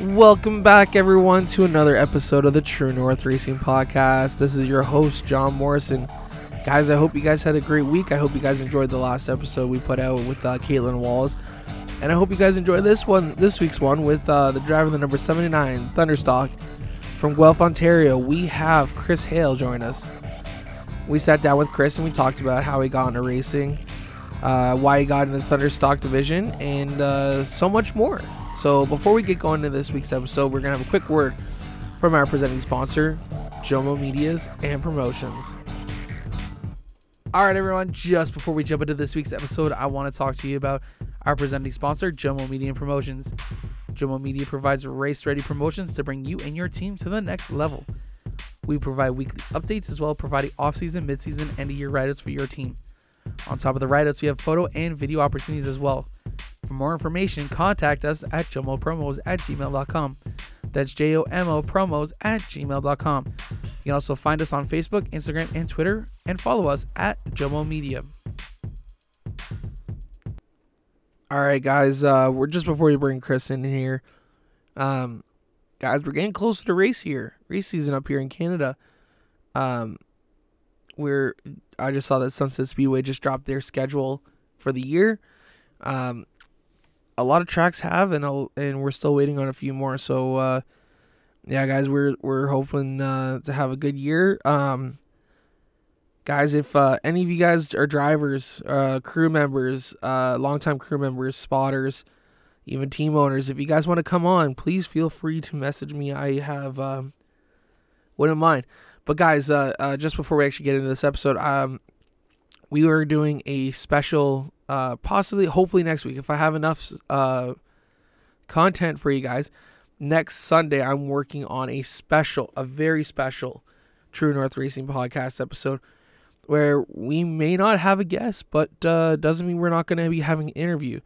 Welcome back, everyone, to another episode of the True North Racing Podcast. This is your host, John Morrison. Guys, I hope you guys had a great week. I hope you guys enjoyed the last episode we put out with uh, Caitlin Walls. And I hope you guys enjoy this one, this week's one, with uh, the driver, of the number 79, Thunderstock. From Guelph, Ontario, we have Chris Hale join us. We sat down with Chris and we talked about how he got into racing, uh, why he got into the Thunderstock division, and uh, so much more. So before we get going to this week's episode, we're gonna have a quick word from our presenting sponsor, Jomo Medias and Promotions. All right, everyone. Just before we jump into this week's episode, I want to talk to you about our presenting sponsor, Jomo Media and Promotions. Jomo Media provides race-ready promotions to bring you and your team to the next level. We provide weekly updates as well providing off-season, mid-season, and year write-ups for your team. On top of the write-ups, we have photo and video opportunities as well. For more information, contact us at jomopromos at gmail.com. That's J-O-M-O promos at gmail.com. You can also find us on Facebook, Instagram, and Twitter, and follow us at Jomo Media. All right, guys. Uh, we're just before we bring Chris in here. Um, guys, we're getting close to race here, race season up here in Canada. Um, we're I just saw that Sunset Speedway just dropped their schedule for the year. Um, a lot of tracks have, and and we're still waiting on a few more. So, uh, yeah, guys, we're we're hoping uh, to have a good year. Um, guys, if uh, any of you guys are drivers, uh, crew members, uh, longtime crew members, spotters, even team owners, if you guys want to come on, please feel free to message me. I have um, wouldn't mind. But guys, uh, uh, just before we actually get into this episode, um, we are doing a special, uh, possibly, hopefully next week, if I have enough uh, content for you guys. Next Sunday, I'm working on a special, a very special True North Racing podcast episode where we may not have a guest, but uh, doesn't mean we're not going to be having an interview.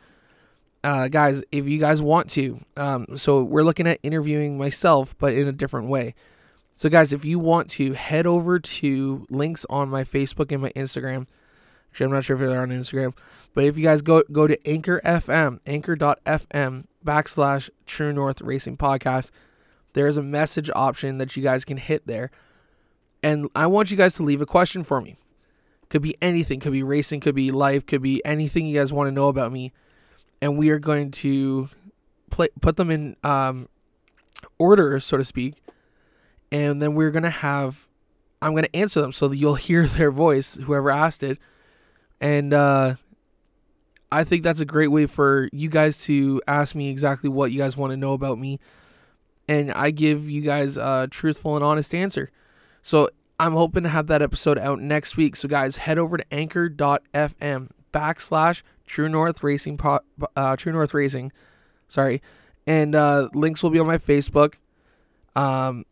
Uh, guys, if you guys want to, um, so we're looking at interviewing myself, but in a different way. So, guys, if you want to head over to links on my Facebook and my Instagram, actually, I'm not sure if they're on Instagram, but if you guys go go to Anchor FM, anchor.fm backslash True North Racing Podcast, there's a message option that you guys can hit there. And I want you guys to leave a question for me. Could be anything, could be racing, could be life, could be anything you guys want to know about me. And we are going to play, put them in um, order, so to speak and then we're gonna have I'm gonna answer them so that you'll hear their voice, whoever asked it, and uh, I think that's a great way for you guys to ask me exactly what you guys want to know about me, and I give you guys a truthful and honest answer. So I'm hoping to have that episode out next week. So guys, head over to anchor.fm backslash True North Racing, uh, True North Racing, sorry, and uh, links will be on my Facebook. Um,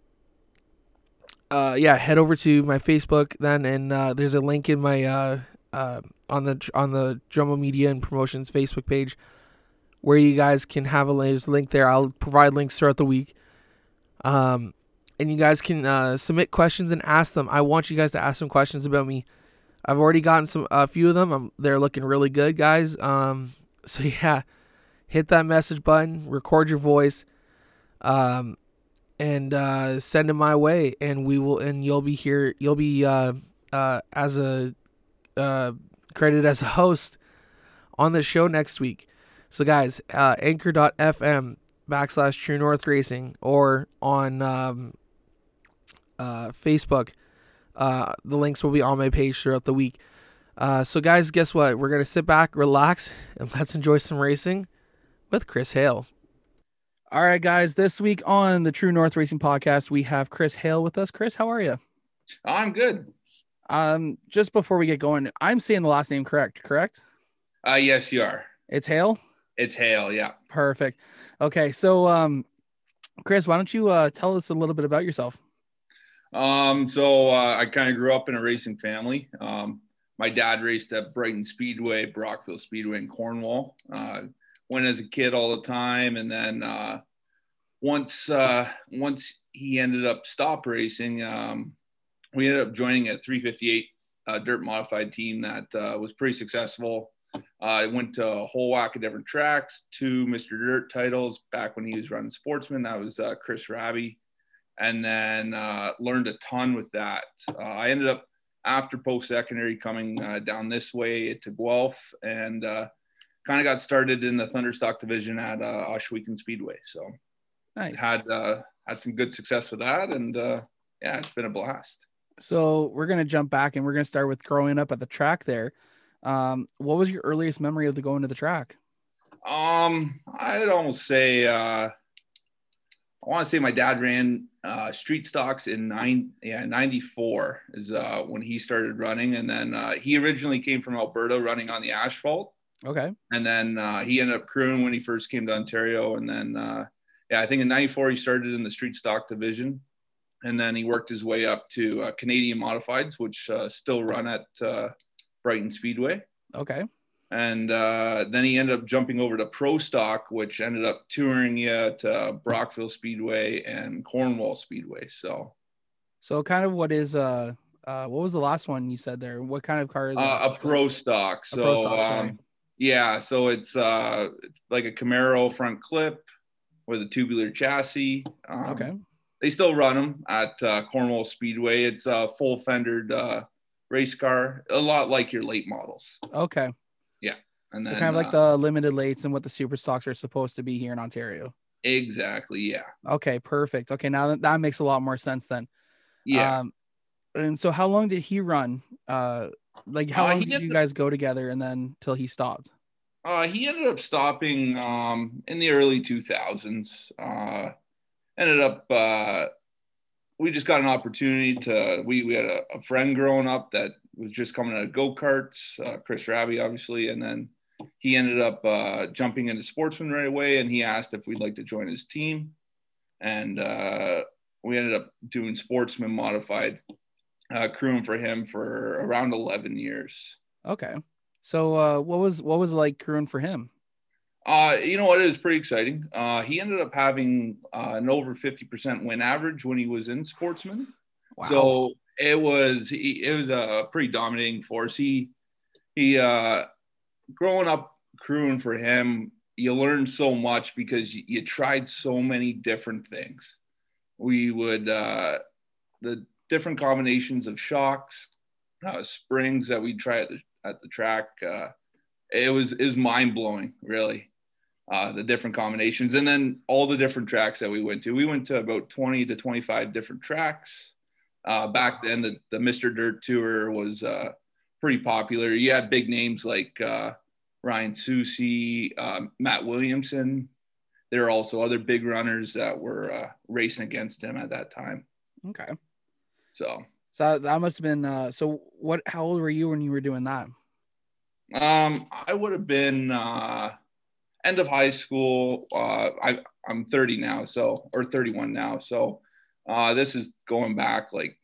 uh, yeah, head over to my Facebook then, and uh, there's a link in my uh, uh, on the on the Jomo Media and Promotions Facebook page where you guys can have a link there. I'll provide links throughout the week, um, and you guys can uh, submit questions and ask them. I want you guys to ask some questions about me. I've already gotten some a few of them. I'm, they're looking really good, guys. Um, so yeah, hit that message button, record your voice. Um, and uh, send them my way, and we will, and you'll be here. You'll be uh, uh, as a uh, credited as a host on the show next week. So, guys, uh, anchor.fm backslash True North Racing or on um, uh, Facebook. Uh, the links will be on my page throughout the week. Uh, so, guys, guess what? We're going to sit back, relax, and let's enjoy some racing with Chris Hale. All right, guys. This week on the True North Racing Podcast, we have Chris Hale with us. Chris, how are you? I'm good. Um, just before we get going, I'm saying the last name correct, correct? Uh yes, you are. It's Hale? It's Hale, yeah. Perfect. Okay, so um Chris, why don't you uh tell us a little bit about yourself? Um, so uh, I kind of grew up in a racing family. Um, my dad raced at Brighton Speedway, Brockville Speedway in Cornwall. Uh, went as a kid all the time, and then uh, once uh, once he ended up stop racing, um, we ended up joining a 358 uh, dirt modified team that uh, was pretty successful. I went to a whole whack of different tracks, two Mr. Dirt titles back when he was running Sportsman. That was uh, Chris Raby. And then uh, learned a ton with that. Uh, I ended up after post secondary coming uh, down this way to Guelph and uh, kind of got started in the Thunderstock division at uh, Speedway. So Nice. had uh, had some good success with that, and uh, yeah, it's been a blast. So we're gonna jump back and we're gonna start with growing up at the track there. Um, what was your earliest memory of the going to the track? Um, I'd almost say uh, I want to say my dad ran uh, street stocks in nine yeah ninety four is uh, when he started running, and then uh, he originally came from Alberta running on the asphalt, Okay. and then uh, he ended up crewing when he first came to Ontario, and then uh, yeah, I think in '94 he started in the street stock division, and then he worked his way up to uh, Canadian Modifieds, which uh, still run at uh, Brighton Speedway, Okay. and uh, then he ended up jumping over to Pro Stock, which ended up touring you to Brockville Speedway and Cornwall Speedway. So So kind of what is uh uh what was the last one you said there? What kind of car is it? uh, a Pro Stock. So Pro Stock, um, yeah, so it's uh, like a Camaro front clip with a tubular chassis. Um, okay. They still run them at uh, Cornwall Speedway. It's a full fendered uh, race car, a lot like your late models. Okay. Yeah. And So then, kind of like uh, the limited lates and what the super stocks are supposed to be here in Ontario. exactly, yeah, Okay, perfect. Okay, now that, that makes a lot more sense then. yeah. Um, and so how long did he run? Uh, like how Uh, long did you guys go together and then till he stopped? Uh, he ended up stopping um, in the early 2000s. Uh, ended up, uh, we just got an opportunity to, we, we had a, a friend growing up that was just coming out of go karts, uh, Chris Raby, obviously. And then he ended up uh, jumping into sportsman right away and he asked if we'd like to join his team. And uh, we ended up doing sportsman modified, uh, crewing for him for around 11 years. Okay. So uh, what was what was like crewing for him? Uh, you know what? It was pretty exciting. Uh, he ended up having uh, an over 50% win average when he was in sportsman. Wow. So it was, he, it was a pretty dominating force. He, he, uh, growing up crewing for him, you learned so much because you, you tried so many different things. We would, uh, the different combinations of shocks, uh, springs that we try at the, at the track, uh, it was is mind blowing, really. Uh, the different combinations, and then all the different tracks that we went to. We went to about twenty to twenty five different tracks. Uh, back then, the the Mr. Dirt Tour was uh, pretty popular. You had big names like uh, Ryan Susie, uh, Matt Williamson. There are also other big runners that were uh, racing against him at that time. okay. So So that must have been uh so what how old were you when you were doing that? Um, I would have been uh, end of high school. Uh, I I'm 30 now, so or 31 now. So uh, this is going back like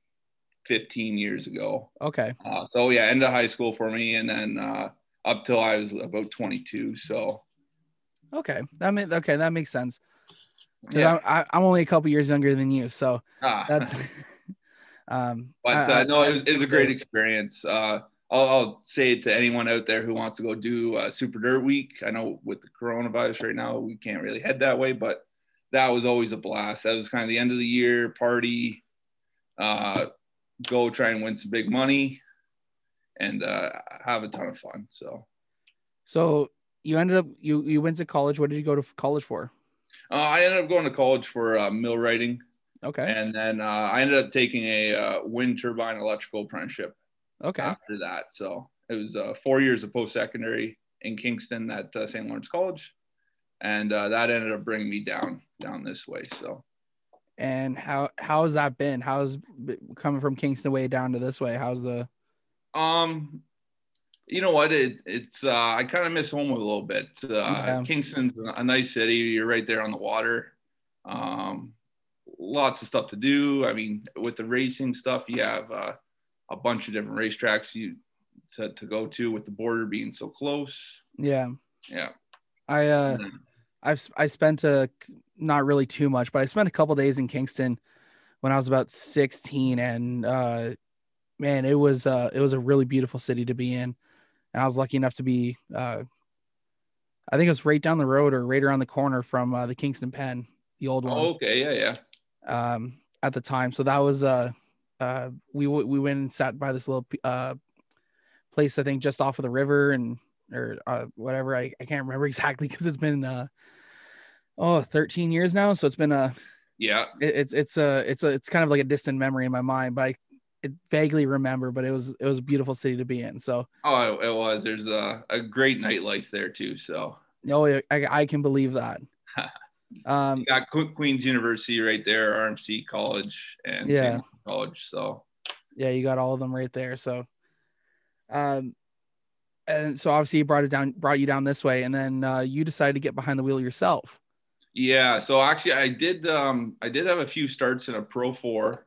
15 years ago. Okay. Uh, so yeah, end of high school for me, and then uh, up till I was about 22. So Okay. That made okay, that makes sense. Yeah, I'm I, I'm only a couple years younger than you, so Ah. that's um but I- uh, no, it was, it was a great experience. Uh, I'll, I'll say it to anyone out there who wants to go do uh, Super Dirt Week. I know with the coronavirus right now, we can't really head that way, but that was always a blast. That was kind of the end of the year party. Uh, go try and win some big money and uh, have a ton of fun. So So you ended up you you went to college. What did you go to college for? uh, I ended up going to college for uh, millwrighting, Okay. and then uh, I ended up taking a uh, wind turbine electrical apprenticeship. Okay. after that. So it was uh, four years of post secondary in Kingston at uh, St. Lawrence College, and uh, that ended up bringing me down down this way. So And how how has that been? How's coming from Kingston way down to this way? How's the um, you know what? It, it's uh, I kind of miss home a little bit. Uh, Yeah. Kingston's a nice city. You're right there on the water. Um, lots of stuff to do. I mean, with the racing stuff, you have uh, a bunch of different racetracks you to, to go to with the border being so close. yeah? Yeah. I uh I've I spent a not really too much, but I spent a couple days in Kingston when I was about 16 and uh man, it was uh it was a really beautiful city to be in. and I was lucky enough to be. Uh, I think it was right down the road or right around the corner from uh, the Kingston Pen, the old one. Oh, okay, yeah, yeah. Um, at the time, so that was uh, uh, we we went and sat by this little uh place I think just off of the river and or uh, whatever. I, I can't remember exactly because it's been uh oh 13 years now. So it's been a yeah. it, it's it's a it's a it's kind of like a distant memory in my mind but I it vaguely remember but it was it was a beautiful city to be in. So oh it was. There's a, a great nightlife there too. So oh I, I can believe that um you got Queen's University right there RMC College and yeah. College so. Yeah you got all of them right there so um and so obviously you brought it down brought you down this way and then uh, you decided to get behind the wheel yourself. Yeah so actually i did um, i did have a few starts in a pro four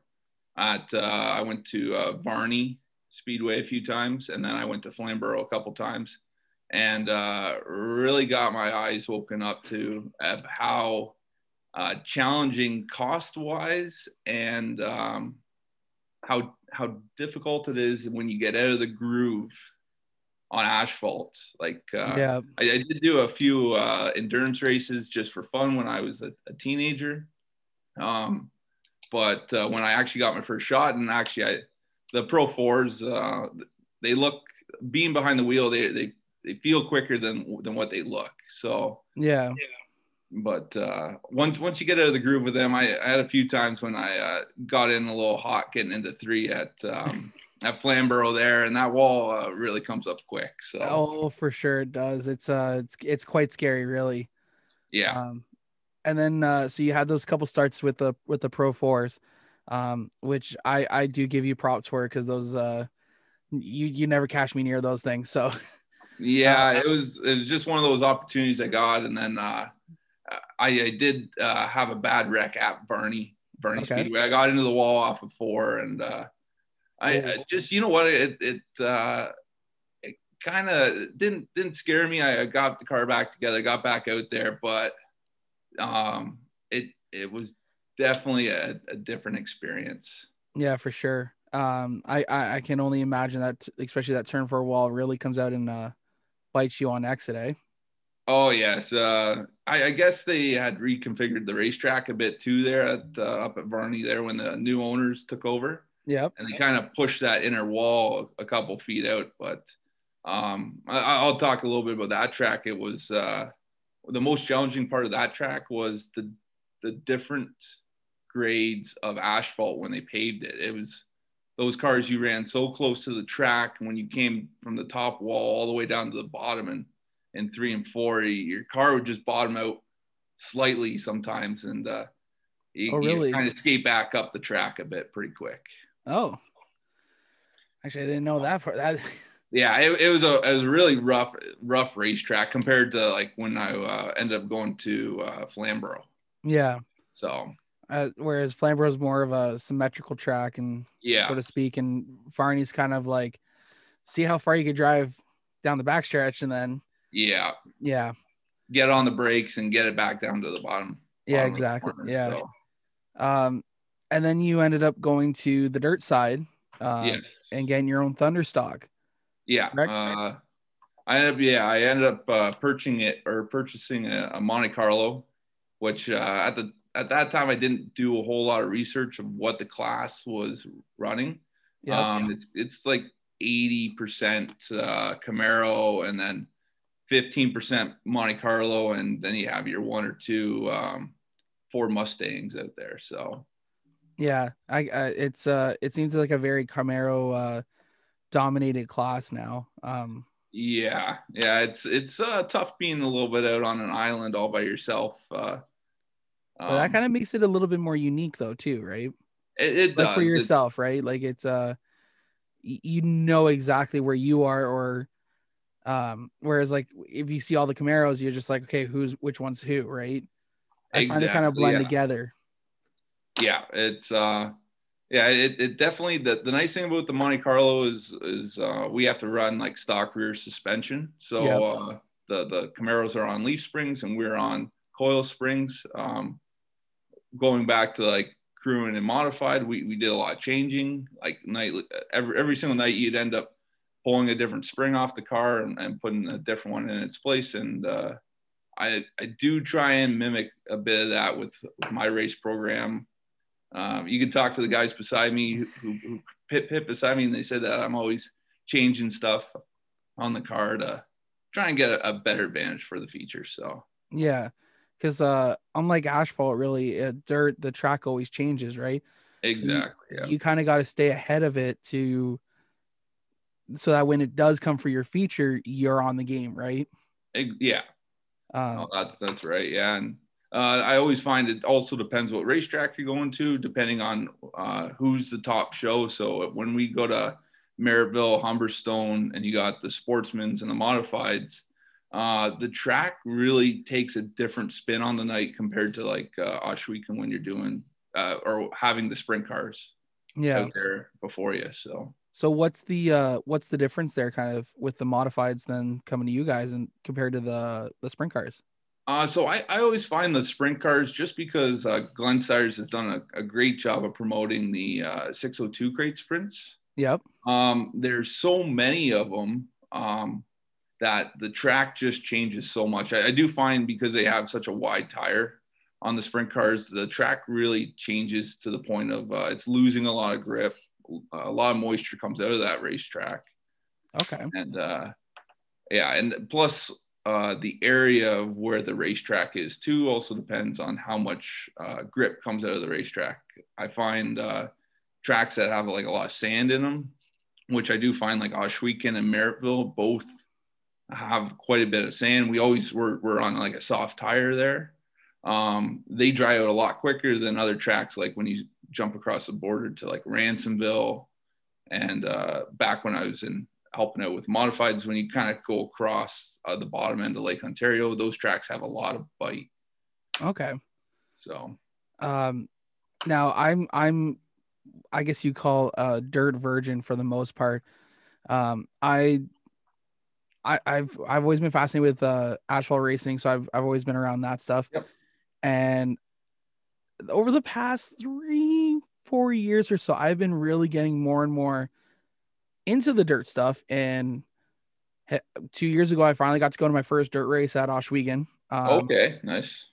at uh, i went to uh, varney speedway a few times and then i went to flamborough a couple times and uh, really got my eyes woken up to how uh, challenging cost wise and um, how how difficult it is when you get out of the groove on asphalt. Like, uh, yeah, I, I, did do a few uh, endurance races just for fun when I was a, a teenager. Um, but uh, when I actually got my first shot, and actually, I, the Pro Fours, uh, they look being behind the wheel, they they they feel quicker than than what they look. So yeah. But uh, once once you get out of the groove with them, I, I had a few times when I uh, got in a little hot getting into three at um, at Flamborough there, and that wall uh, really comes up quick. So oh, for sure it does. It's uh, it's it's quite scary, really. Yeah. Um, and then uh, so you had those couple starts with the with the Pro Fours, um, which I I do give you props for because those uh, you you never catch me near those things. So yeah, uh, it was it was just one of those opportunities I got, and then uh, I, I did uh, have a bad wreck at Varney Varney okay. Speedway. I got into the wall off of four, and uh, I, I just you know what it it uh, it kind of didn't didn't scare me. I, got the car back together, got back out there, but um, it it was definitely a, a different experience. Yeah, for sure. Um, I, I, I can only imagine that, especially that turn for a wall, really comes out in uh, bites you on exit. Eh? Oh yes, uh, I, I, guess they had reconfigured the racetrack a bit too there at uh, up at Varney there when the new owners took over. Yep. And they kind of pushed that inner wall a couple feet out. But um, I, will talk a little bit about that track. It was uh, the most challenging part of that track was the the different grades of asphalt when they paved it. It was those cars you ran so close to the track when you came from the top wall all the way down to the bottom and in three and four, your car would just bottom out slightly sometimes, and uh, you, oh, really? you kind of skate back up the track a bit pretty quick. Oh, actually, I didn't know that part. That yeah, it, it was a it was a really rough rough racetrack compared to like when I uh, ended up going to uh, Flamborough. Yeah. So. Uh, whereas Flamborough is more of a symmetrical track and yeah, so to speak, and Varney's kind of like see how far you could drive down the backstretch and then yeah. Yeah. Get on the brakes and get it back down to the bottom yeah exactly. corner, yeah. so. um and then you ended up going to the dirt side uh, yes. and getting your own thunderstock. Yeah uh, i ended up yeah i ended up uh, purchasing it or purchasing a, a monte carlo which uh, at the at that time i didn't do a whole lot of research of what the class was running yeah, um it's it's like 80% uh, camaro and then 15% Monte Carlo, and then you have your one or two um, Ford Mustangs out there. So, yeah, I, I it's uh it seems like a very Camaro uh, dominated class now. Um, yeah, yeah, it's it's uh, tough being a little bit out on an island all by yourself. Uh, but that um, kind of makes it a little bit more unique, though, too, right? It, it like does. for yourself, it, right? Like it's uh, you know exactly where you are or um, whereas like if you see all the Camaros, you're just like, okay, who's which one's who, right? I exactly, find it kind of blend yeah. together. Yeah, it's uh yeah, it, it definitely the, the nice thing about the Monte Carlo is is uh we have to run like stock rear suspension. So yep. uh the the Camaros are on leaf springs and we're on coil springs. Um going back to like crewing and modified, we, we did a lot of changing. Like night every every single night you'd end up pulling a different spring off the car and, and putting a different one in its place. And uh, I, I do try and mimic a bit of that with, with my race program. Um, you can talk to the guys beside me who, who, who pit pit beside me, and they said that I'm always changing stuff on the car to try and get a, a better advantage for the feature. So Yeah, because uh, unlike asphalt, really, uh, dirt the track always changes, right? exactly, yeah. You kind of got to stay ahead of it to, so that when it does come for your feature, you're on the game, right? Yeah, Um, Oh, that's that's right. Yeah, and uh, I always find it also depends what racetrack you're going to, depending on uh, who's the top show. So when we go to Merrittville, Humberstone, and you got the sportsmen's and the modifieds, uh, the track really takes a different spin on the night compared to like uh, Ohsweken when you're doing uh, or having the sprint cars yeah. out there before you. So So what's the uh, what's the difference there, kind of, with the modifieds then coming to you guys and compared to the the sprint cars? Uh, so I, I always find the sprint cars just because uh, Glenn Styres has done a, a great job of promoting the uh, 602 crate sprints. Yep. Um, there's so many of them um, that the track just changes so much. I, I do find because they have such a wide tire on the sprint cars, the track really changes to the point of uh, it's losing a lot of grip. A lot of moisture comes out of that racetrack Okay. and uh, yeah, and plus uh, the area of where the racetrack is too also depends on how much uh, grip comes out of the racetrack. I find uh, tracks that have like a lot of sand in them, which I do find like Ohsweken and Merrittville both have quite a bit of sand. We always were, we're on like a soft tire there. Um, they dry out a lot quicker than other tracks, like when you jump across the border to like Ransomville and uh, back when I was in helping out with modifieds, when you kind of go across uh, the bottom end of Lake Ontario, those tracks have a lot of bite. Okay. So Um, now I'm I'm, I guess you call a dirt virgin for the most part. Um, I, I I've I've always been fascinated with uh asphalt racing, so I've I've always been around that stuff. Yep. And over the past three four years or so, I've been really getting more and more into the dirt stuff. And two years ago, I finally got to go to my first dirt race at Ohsweken. Um, okay, nice.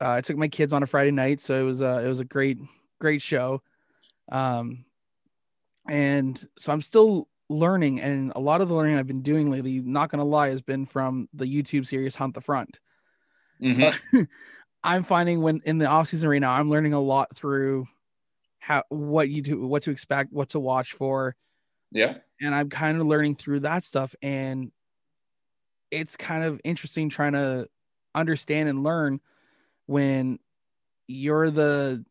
uh, I took my kids on a Friday night, so it was a it was a great great show. Um, and so I'm still learning, and a lot of the learning I've been doing lately, not gonna lie, has been from the YouTube series Hunt the Front. Mhm. So I'm finding when in the off season right now, I'm learning a lot through how what you do, what to expect, what to watch for, yeah, and I'm kind of learning through that stuff. And it's kind of interesting trying to understand and learn when you're the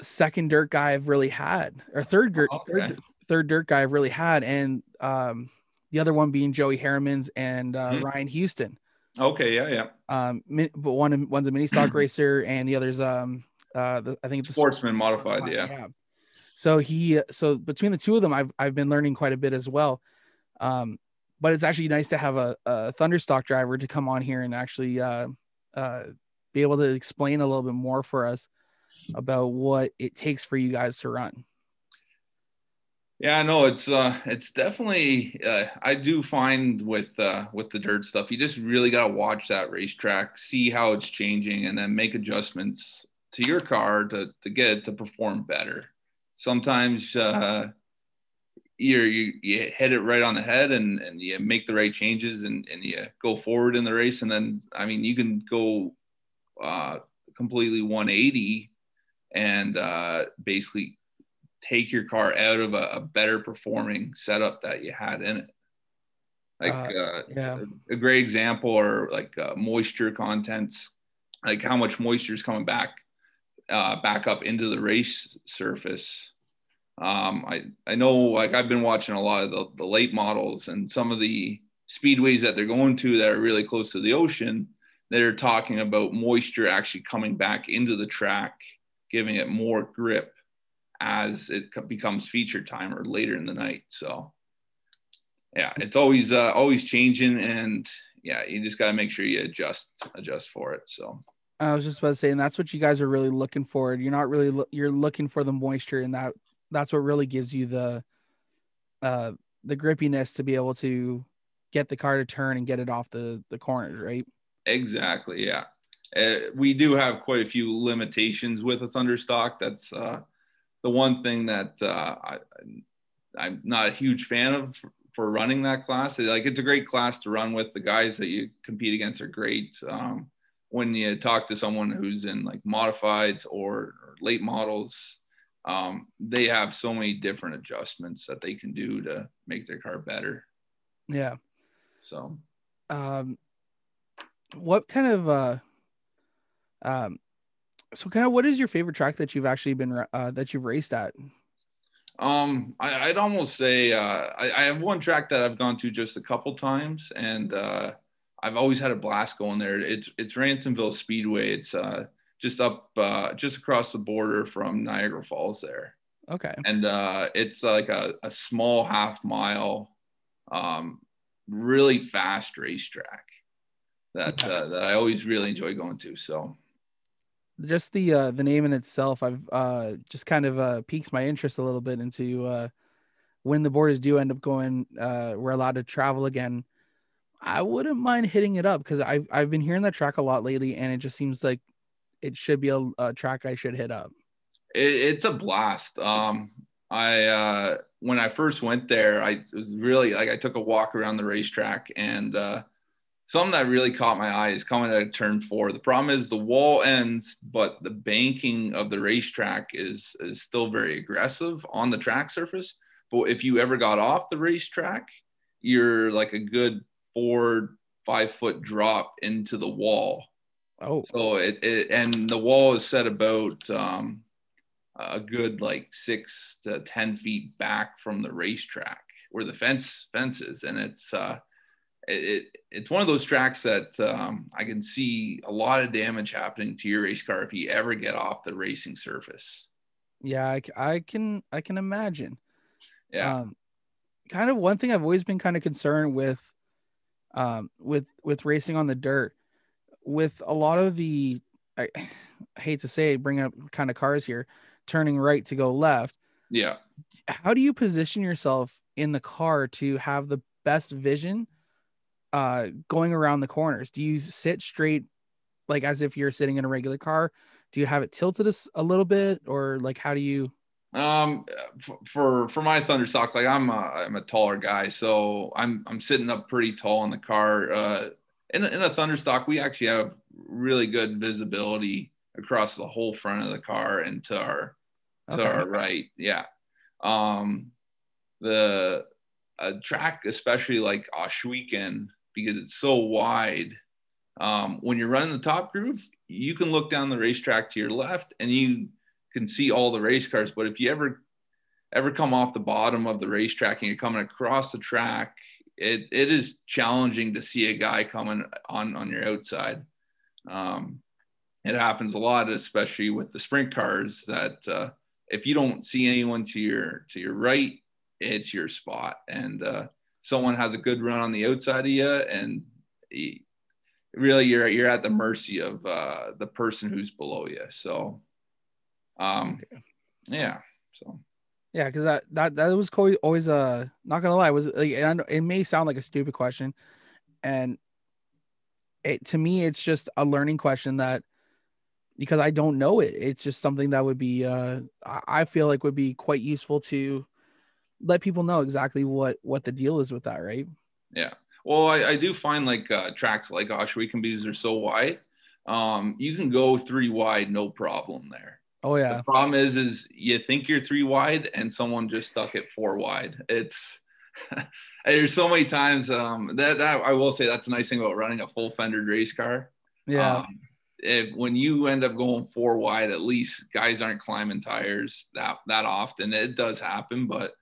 second dirt guy I've really had, or third dirt, Okay. third, third dirt guy I've really had, and um, the other one being Joey Harrimans and uh, Mhm. Ryan Houston. okay, yeah, yeah. Um, but one one's a mini stock racer, and the other's um, uh, the, I think it's the Sportsman modified, yeah. So he, so between the two of them, I've I've been learning quite a bit as well. Um, but it's actually nice to have a, a Thunderstock driver to come on here and actually uh, uh, be able to explain a little bit more for us about what it takes for you guys to run. Yeah, no, it's uh it's definitely uh, I do find with uh with the dirt stuff, you just really gotta watch that racetrack, see how it's changing, and then make adjustments to your car to to get it to perform better. Sometimes uh you you you hit it right on the head and and you make the right changes and and you go forward in the race and then I mean you can go uh completely 180 and uh basically take your car out of a, a better performing setup that you had in it. Like Uh, uh, yeah. a, a great example are like uh, moisture contents, like how much moisture is coming back uh, back up into the race surface. Um, I I know like I've been watching a lot of the, the late models and some of the speedways that they're going to that are really close to the ocean. They're talking about moisture actually coming back into the track, giving it more grip as it becomes feature time or later in the night. So yeah, it's always uh, always changing, and yeah, you just got to make sure you adjust adjust for it. So I was just about to say, and that's what you guys are really looking for. You're not really, loo- you're looking for the moisture, and that that's what really gives you the, uh, the grippiness to be able to get the car to turn and get it off the the corners, right? Exactly. Yeah. Uh, we do have quite a few limitations with a Thunderstock. That's uh, the one thing that uh, I, I'm not a huge fan of for running that class. Like it's a great class to run with. The guys that you compete against are great. Um, when you talk to someone who's in like modifieds or, or late models, um, they have so many different adjustments that they can do to make their car better. Yeah. So, um, what kind of uh, um, so kind of what is your favorite track that you've actually been uh, that you've raced at? Um, I, would almost say uh, I, I, have one track that I've gone to just a couple times, and uh, I've always had a blast going there. It's it's Ransomville Speedway. It's uh, just up uh, just across the border from Niagara Falls there. Okay. And uh, it's like a, a small half mile, um, really fast racetrack that uh, that I always really enjoy going to. So just the uh, the name in itself, I've uh, just kind of uh, piques my interest a little bit into uh, when the borders do end up going, uh, we're allowed to travel again. I wouldn't mind hitting it up because I've I've been hearing that track a lot lately, and it just seems like it should be a, a track I should hit up. It, it's a blast. Um, I uh, when I first went there, I was really like I took a walk around the racetrack and uh, something that really caught my eye is coming at turn four. The problem is the wall ends, but the banking of the racetrack is is still very aggressive on the track surface. But if you ever got off the racetrack, you're like a good four, five foot drop into the wall. Oh, so it, it and the wall is set about um, a good like six to ten feet back from the racetrack where the fence fence is, and it's uh, it, it's one of those tracks that um, I can see a lot of damage happening to your race car if you ever get off the racing surface. Yeah, I, I can I can imagine. Yeah. Um, kind of one thing I've always been kind of concerned with, um, with with racing on the dirt, with a lot of the, I, I hate to say, it, bring up kind of cars here, turning right to go left. Yeah. How do you position yourself in the car to have the best vision? Uh going around the corners? Do you sit straight like as if you're sitting in a regular car? Do you have it tilted a, a little bit or like how do you? Um for for my thunderstock like i'm a, i'm a taller guy so i'm i'm sitting up pretty tall in the car. Uh in, in a thunderstock we actually have really good visibility across the whole front of the car and to our to okay. our right yeah. Um the track especially like Ohsweken because it's so wide. Um, when you're running the top groove, you can look down the racetrack to your left and you can see all the race cars. But if you ever ever come off the bottom of the racetrack and you're coming across the track, it, it is challenging to see a guy coming on on your outside. Um, it happens a lot, especially with the sprint cars. That uh, if you don't see anyone to your to your right, it's your spot. And uh, someone has a good run on the outside of you, and he, really you're you're at the mercy of uh, the person who's below you. So, um, yeah. So. Yeah, because that that that was always uh not gonna lie was like it may sound like a stupid question, and it to me it's just a learning question that because I don't know it. It's just something that would be uh I feel like would be quite useful to let people know exactly what what the deal is with that, right? Yeah. Well, I, I do find like uh, tracks like because they're so wide. Um, you can go three wide, no problem there. Oh yeah. The problem is, is you think you're three wide, and someone just stuck it four wide. It's there's so many times um, that that I will say that's a nice thing about running a full fendered race car. Yeah. Um, if when you end up going four wide, at least guys aren't climbing tires that that often. It does happen, but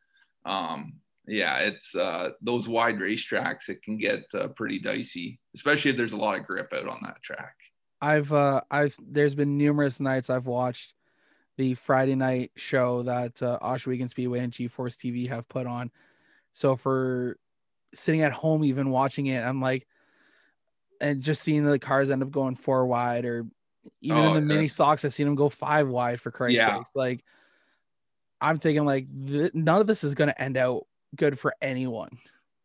um, yeah, it's uh, those wide racetracks. It can get uh, pretty dicey, especially if there's a lot of grip out on that track. I've uh, I've there's been numerous nights I've watched the Friday night show that uh, Ohsweken Speedway and G-Force TV have put on. So for sitting at home, even watching it, I'm like, and just seeing the cars end up going four wide, or even oh, in the yeah. mini stocks, I've seen them go five wide for Christ's yeah. sake. Like I'm thinking like th- none of this is going to end out good for anyone.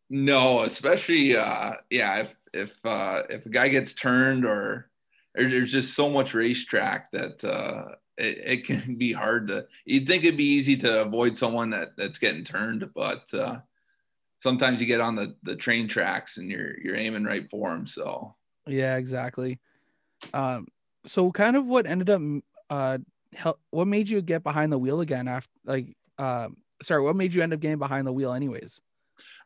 No, especially uh yeah, if if uh if a guy gets turned or, or there's just so much racetrack that uh it, it can be hard to you'd think it'd be easy to avoid someone that that's getting turned, but uh sometimes you get on the the train tracks and you're you're aiming right for them. So Yeah, exactly. Um, so kind of what ended up uh what made you get behind the wheel again after like um sorry, what made you end up getting behind the wheel anyways?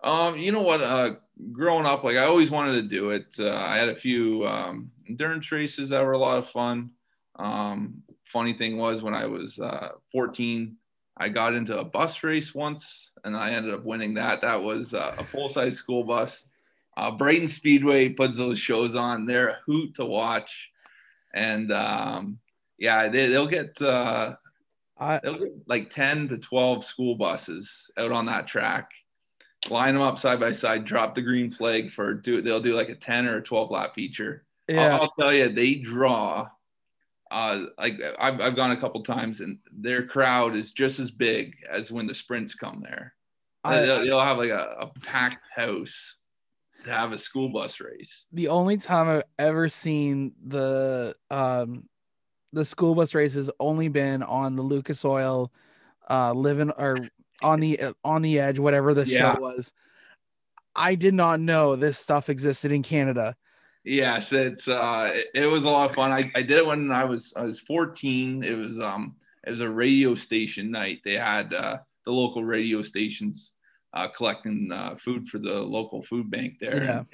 Um, you know what? Uh, growing up, like I always wanted to do it. Uh, I had a few um, endurance races that were a lot of fun. Um, funny thing was when I was uh, 14, I got into a bus race once, and I ended up winning that. That was uh, a full size school bus. Uh, Brighton Speedway puts those shows on. They're a hoot to watch, and um, yeah, they, they'll get uh, I they'll get like 10 to 12 school buses out on that track line them up side by side drop the green flag for do they'll do like a 10 or a 12 lap feature. I'll- yeah, I'll, tell you they draw uh like I've, I've gone a couple times and their crowd is just as big as when the sprints come there. I- they'll, they'll have like a, a packed house to have a school bus race. The only time I've ever seen the um the school bus race has only been on the Lucas Oil uh living or on the on the edge, whatever the Yeah. show was. I did not know this stuff existed in Canada. Yes, it's uh it, it was a lot of fun. I, I did it when I was I was 14. It was um it was a radio station night. They had uh the local radio stations uh collecting uh food for the local food bank there.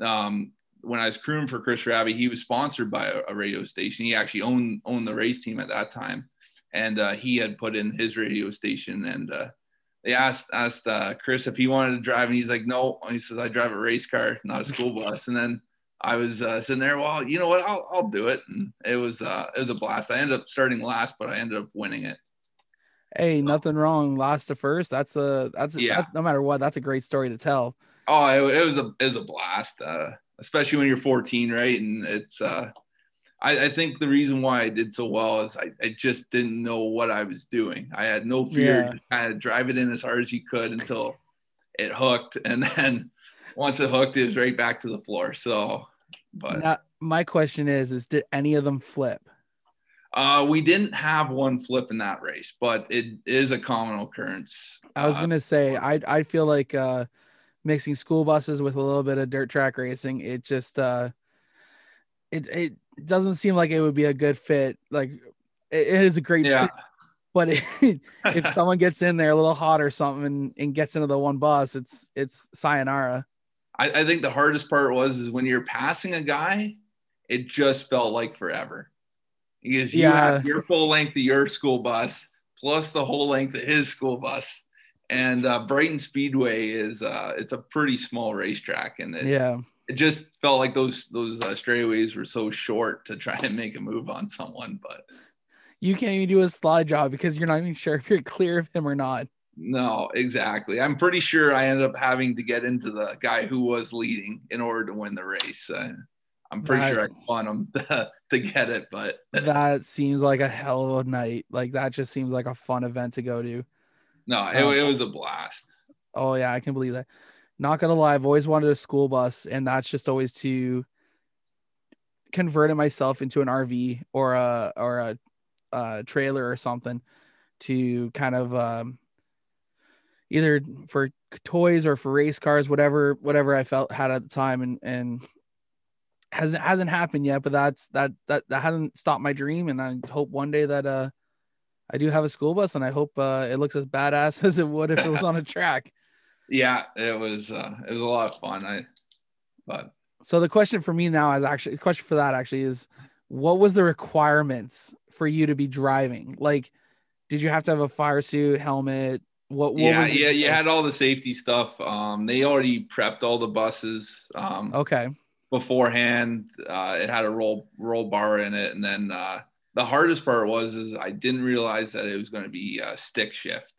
And, um when I was crewing for Chris Raby, he was sponsored by a, a radio station. He actually owned owned the race team at that time. And uh, he had put in his radio station and uh they asked asked uh, Chris if he wanted to drive, and he's like, "No." He says, "I drive a race car, not a school bus." And then I was uh, sitting there. Well, you know what? I'll, I'll do it. And it was uh, it was a blast. I ended up starting last, but I ended up winning it. Hey, nothing wrong. Last to first. That's a that's, Yeah. that's no matter what. That's a great story to tell. Oh, it, it was a it was a blast, uh, especially when you're 14, right? And it's uh, I, I think the reason why I did so well is I, I just didn't know what I was doing. I had no fear. Yeah. Kind of drive it in as hard as you could until it hooked, and then once it hooked, it was right back to the floor. So, but Now, my question is: Is did any of them flip? Uh, we didn't have one flip in that race, but it is a common occurrence. I was Uh, gonna say I I feel like uh mixing school buses with a little bit of dirt track racing, it just uh it it doesn't seem like it would be a good fit. Like it, it is a great yeah, fit, but it, if someone gets in there a little hot or something and, and gets into the one bus, it's it's sayonara. I, I think the hardest part was is when you're passing a guy, it just felt like forever because you Yeah. have your full length of your school bus plus the whole length of his school bus. And uh, Brighton Speedway is uh, it's a pretty small racetrack, and it, Yeah. it just felt like those those uh, straightaways were so short to try and make a move on someone. But You can't even do a slide job because you're not even sure if you're clear of him or not. No, exactly. I'm pretty sure I ended up having to get into the guy who was leading in order to win the race. Uh, I'm pretty That- sure I won him to, to get it, but That seems like a hell of a night. Like that just seems like a fun event to go to. No, it, Oh. it was a blast. Oh yeah, I can believe that. Not gonna lie, I've always wanted a school bus, and that's just always to convert it myself into an RV or a or a, a trailer or something to kind of um, either for toys or for race cars, whatever whatever I felt had at the time, and and hasn't hasn't happened yet. But that's that that that hasn't stopped my dream, and I hope one day that uh I do have a school bus, and I hope uh, it looks as badass as it would if it was on a track. Yeah, it was uh, it was a lot of fun. I but So the question for me now is actually the question for that actually is what was the requirements for you to be driving? Like, did you have to have a fire suit, helmet? What, what yeah, was yeah, you had all the safety stuff. Um, they already prepped all the buses. Um, Okay. beforehand. Uh, it had a roll roll bar in it, and then uh, the hardest part was is I didn't realize that it was going to be uh, stick shift.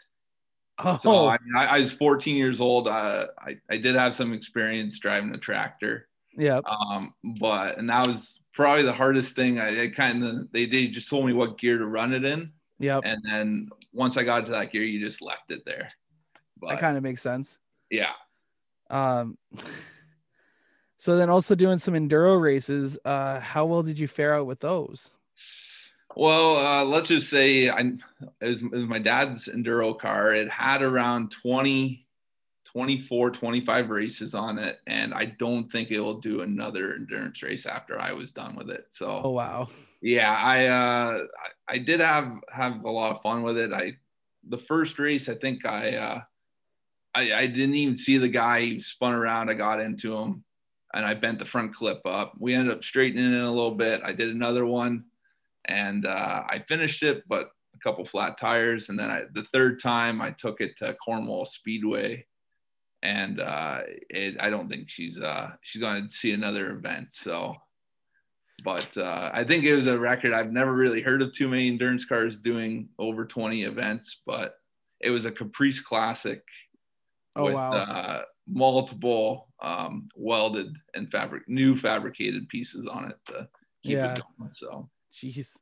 Oh, So I, mean, I, I was 14 years old. Uh, I I did have some experience driving a tractor, yeah. um, but and that was probably the hardest thing. I, I kind of they they just told me what gear to run it in, Yep. and then once I got to that gear, you just left it there. But that kind of makes sense. yeah, Um, so then also doing some enduro races. Uh, how well did you fare out with those? Well, uh, let's just say I, it, was, it was my dad's enduro car. It had around 20, 24, 25 races on it. And I don't think it will do another endurance race after I was done with it. So, Oh wow. yeah, I, uh, I, I did have, have a lot of fun with it. I, the first race, I think I, uh, I, I didn't even see the guy. He spun around. I got into him and I bent the front clip up. We ended up straightening it a little bit. I did another one and uh, I finished it, but a couple flat tires. And then I, the third time I took it to Cornwall Speedway, and uh, it, I don't think she's uh, she's going to see another event. So, but uh, I think it was a record. I've never really heard of too many endurance cars doing over 20 events, but it was a Caprice Classic Oh with wow. uh, multiple um, welded and fabric new fabricated pieces on it to keep Yeah. it going. So. Jeez.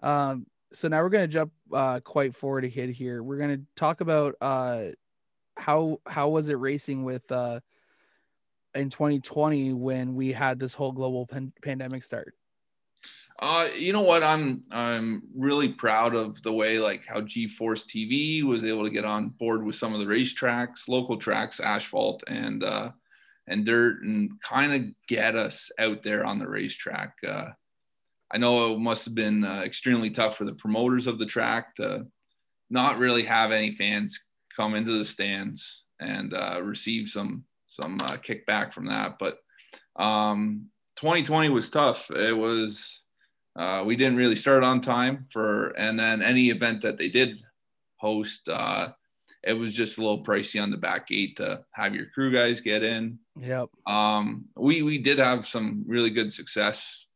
Um, so now we're gonna jump uh quite forward ahead here. We're gonna talk about uh how how was it racing with uh in 2020 when we had this whole global pan- pandemic start. Uh, you know what? I'm I'm really proud of the way like how G-Force TV was able to get on board with some of the racetracks, local tracks, asphalt and uh, and dirt, and kind of get us out there on the racetrack. Uh, I know it must have been uh, extremely tough for the promoters of the track to not really have any fans come into the stands and uh, receive some some uh, kickback from that, but um, 2020 was tough. It was uh, we didn't really start on time for, and then any event that they did host, uh, it was just a little pricey on the back gate to have your crew guys get in. Yep. Um, we we did have some really good success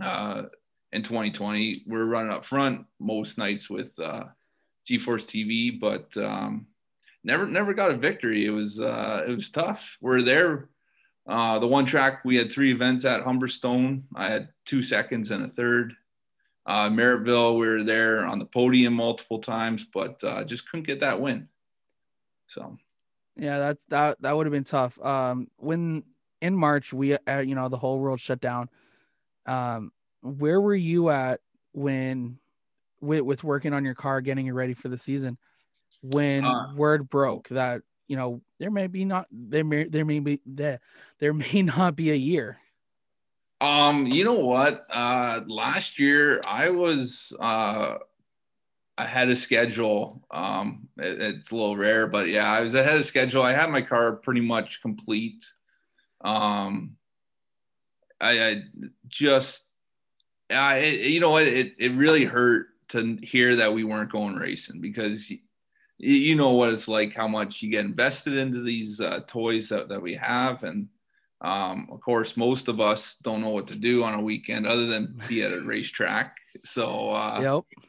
uh, in 2020. We're running up front most nights with uh, G-Force TV, but um, never never got a victory. It was uh, it was tough. We're there. Uh, the one track we had three events at Humberstone. I had two seconds and a third. Uh, Merrittville, we were there on the podium multiple times, but uh, just couldn't get that win. So Yeah, that that that would have been tough. Um, when in March we, uh, you know, the whole world shut down. Um, where were you at when, with with working on your car, getting it ready for the season, when Uh, word broke that you know there may be not there may there may be there there may not be a year. Um, you know what? Uh, last year I was uh, ahead of schedule. Um, it- it's a little rare, but yeah, I was ahead of schedule. I had my car pretty much complete. Um, I, I just, I, it, you know what? It, it really hurt to hear that we weren't going racing because y- you know what it's like, how much you get invested into these uh, toys that, that we have. And um, of course, most of us don't know what to do on a weekend other than be at a racetrack. So, uh, yep.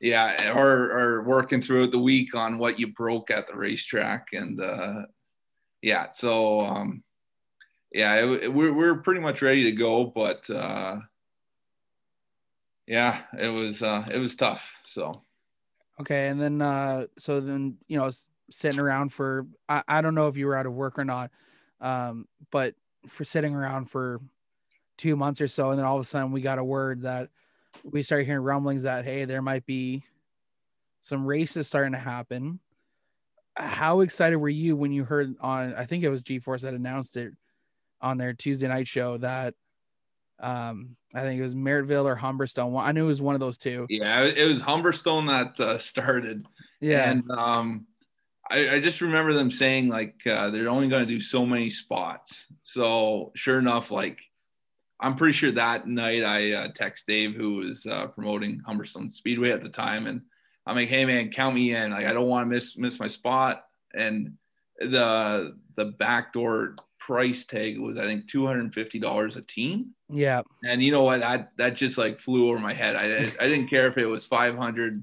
yeah, or, or working throughout the week on what you broke at the racetrack. And uh, yeah, so um, yeah, it, we're, we're pretty much ready to go, but uh, yeah, it was uh, it was tough. So Okay, and then uh, so then you know sitting around for I, I don't know if you were out of work or not, um, but for sitting around for two months or so, and then all of a sudden we got a word that we started hearing rumblings that hey, there might be some races starting to happen. How excited were you when you heard on I think it was G Force that announced it on their Tuesday night show that um I think it was Merrittville or Humberstone. I knew it was one of those two. yeah, it, was Humberstone that uh, started. Yeah. And um, I, I just remember them saying like uh, they're only going to do so many spots. So sure enough, like I'm pretty sure that night I uh, text Dave who was uh, promoting Humberstone Speedway at the time, and I'm like, hey man, count me in. Like I don't want to miss miss my spot. And the the backdoor price tag was I think two hundred and fifty dollars a team. yeah. And you know what? That that just like flew over my head. I didn't, I didn't care if it was five hundred,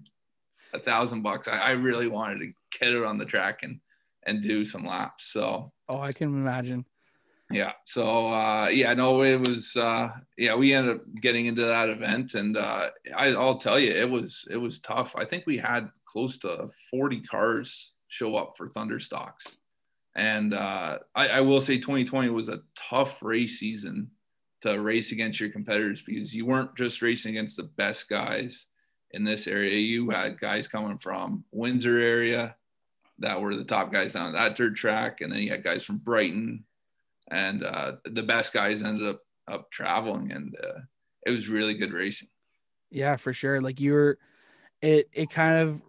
a thousand bucks. I, I really wanted to get it on the track and and do some laps. So Oh, I can imagine. yeah. So uh, yeah, no, it was uh, yeah. We ended up getting into that event, and uh, I, I'll tell you, it was it was tough. I think we had close to forty cars show up for Thunder stocks. And uh, I, I will say 2020 was a tough race season to race against your competitors because you weren't just racing against the best guys in this area. You had guys coming from Windsor area that were the top guys down that dirt track, and then you had guys from Brighton, and uh, the best guys ended up up traveling, and uh, it was really good racing. Yeah, for sure. Like you're, it it kind of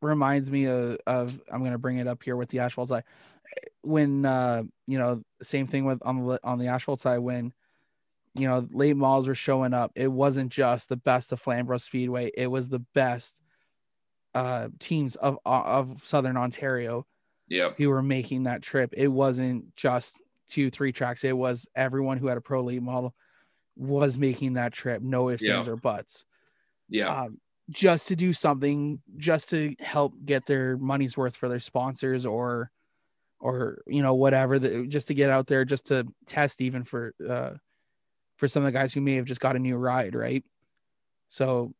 reminds me of, of I'm gonna bring it up here with the asphalt side. When uh, you know, same thing with on the on the asphalt side when you know, late models were showing up. It wasn't just the best of Flamborough Speedway; it was the best uh, teams of of Southern Ontario. Yep. Who were making that trip? It wasn't just two, three tracks. It was everyone who had a pro late model was making that trip. No ifs, yep. ands, or buts. Yeah. Um, just to do something, just to help get their money's worth for their sponsors or, or you know whatever. The, just to get out there, just to test even for uh, for some of the guys who may have just got a new ride, right? So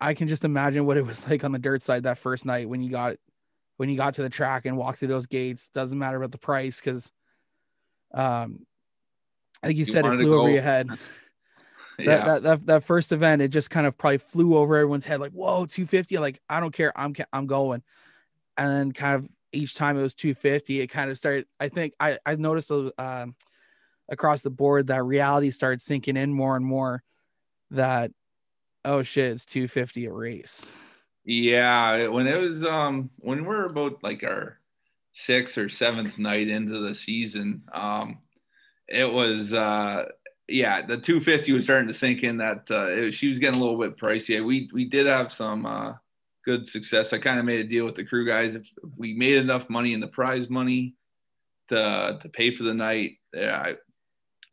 I can just imagine what it was like on the dirt side that first night when you got when you got to the track and walked through those gates. Doesn't matter about the price because um I think you, you said it flew over your head. yeah. That, that, that that first event, it just kind of probably flew over everyone's head, like, whoa, 250. Like, I don't care, I'm I'm going. And then kind of each time it was 250, it kind of started. I think I I noticed uh, um across the board that reality started sinking in more and more that oh shit it's 250 a race yeah when it was um when we're about like our sixth or seventh night into the season um it was uh yeah the 250 was starting to sink in that uh it, she was getting a little bit pricey we we did have some uh good success. I kind of made a deal with the crew guys. If we made enough money in the prize money to to pay for the night yeah I,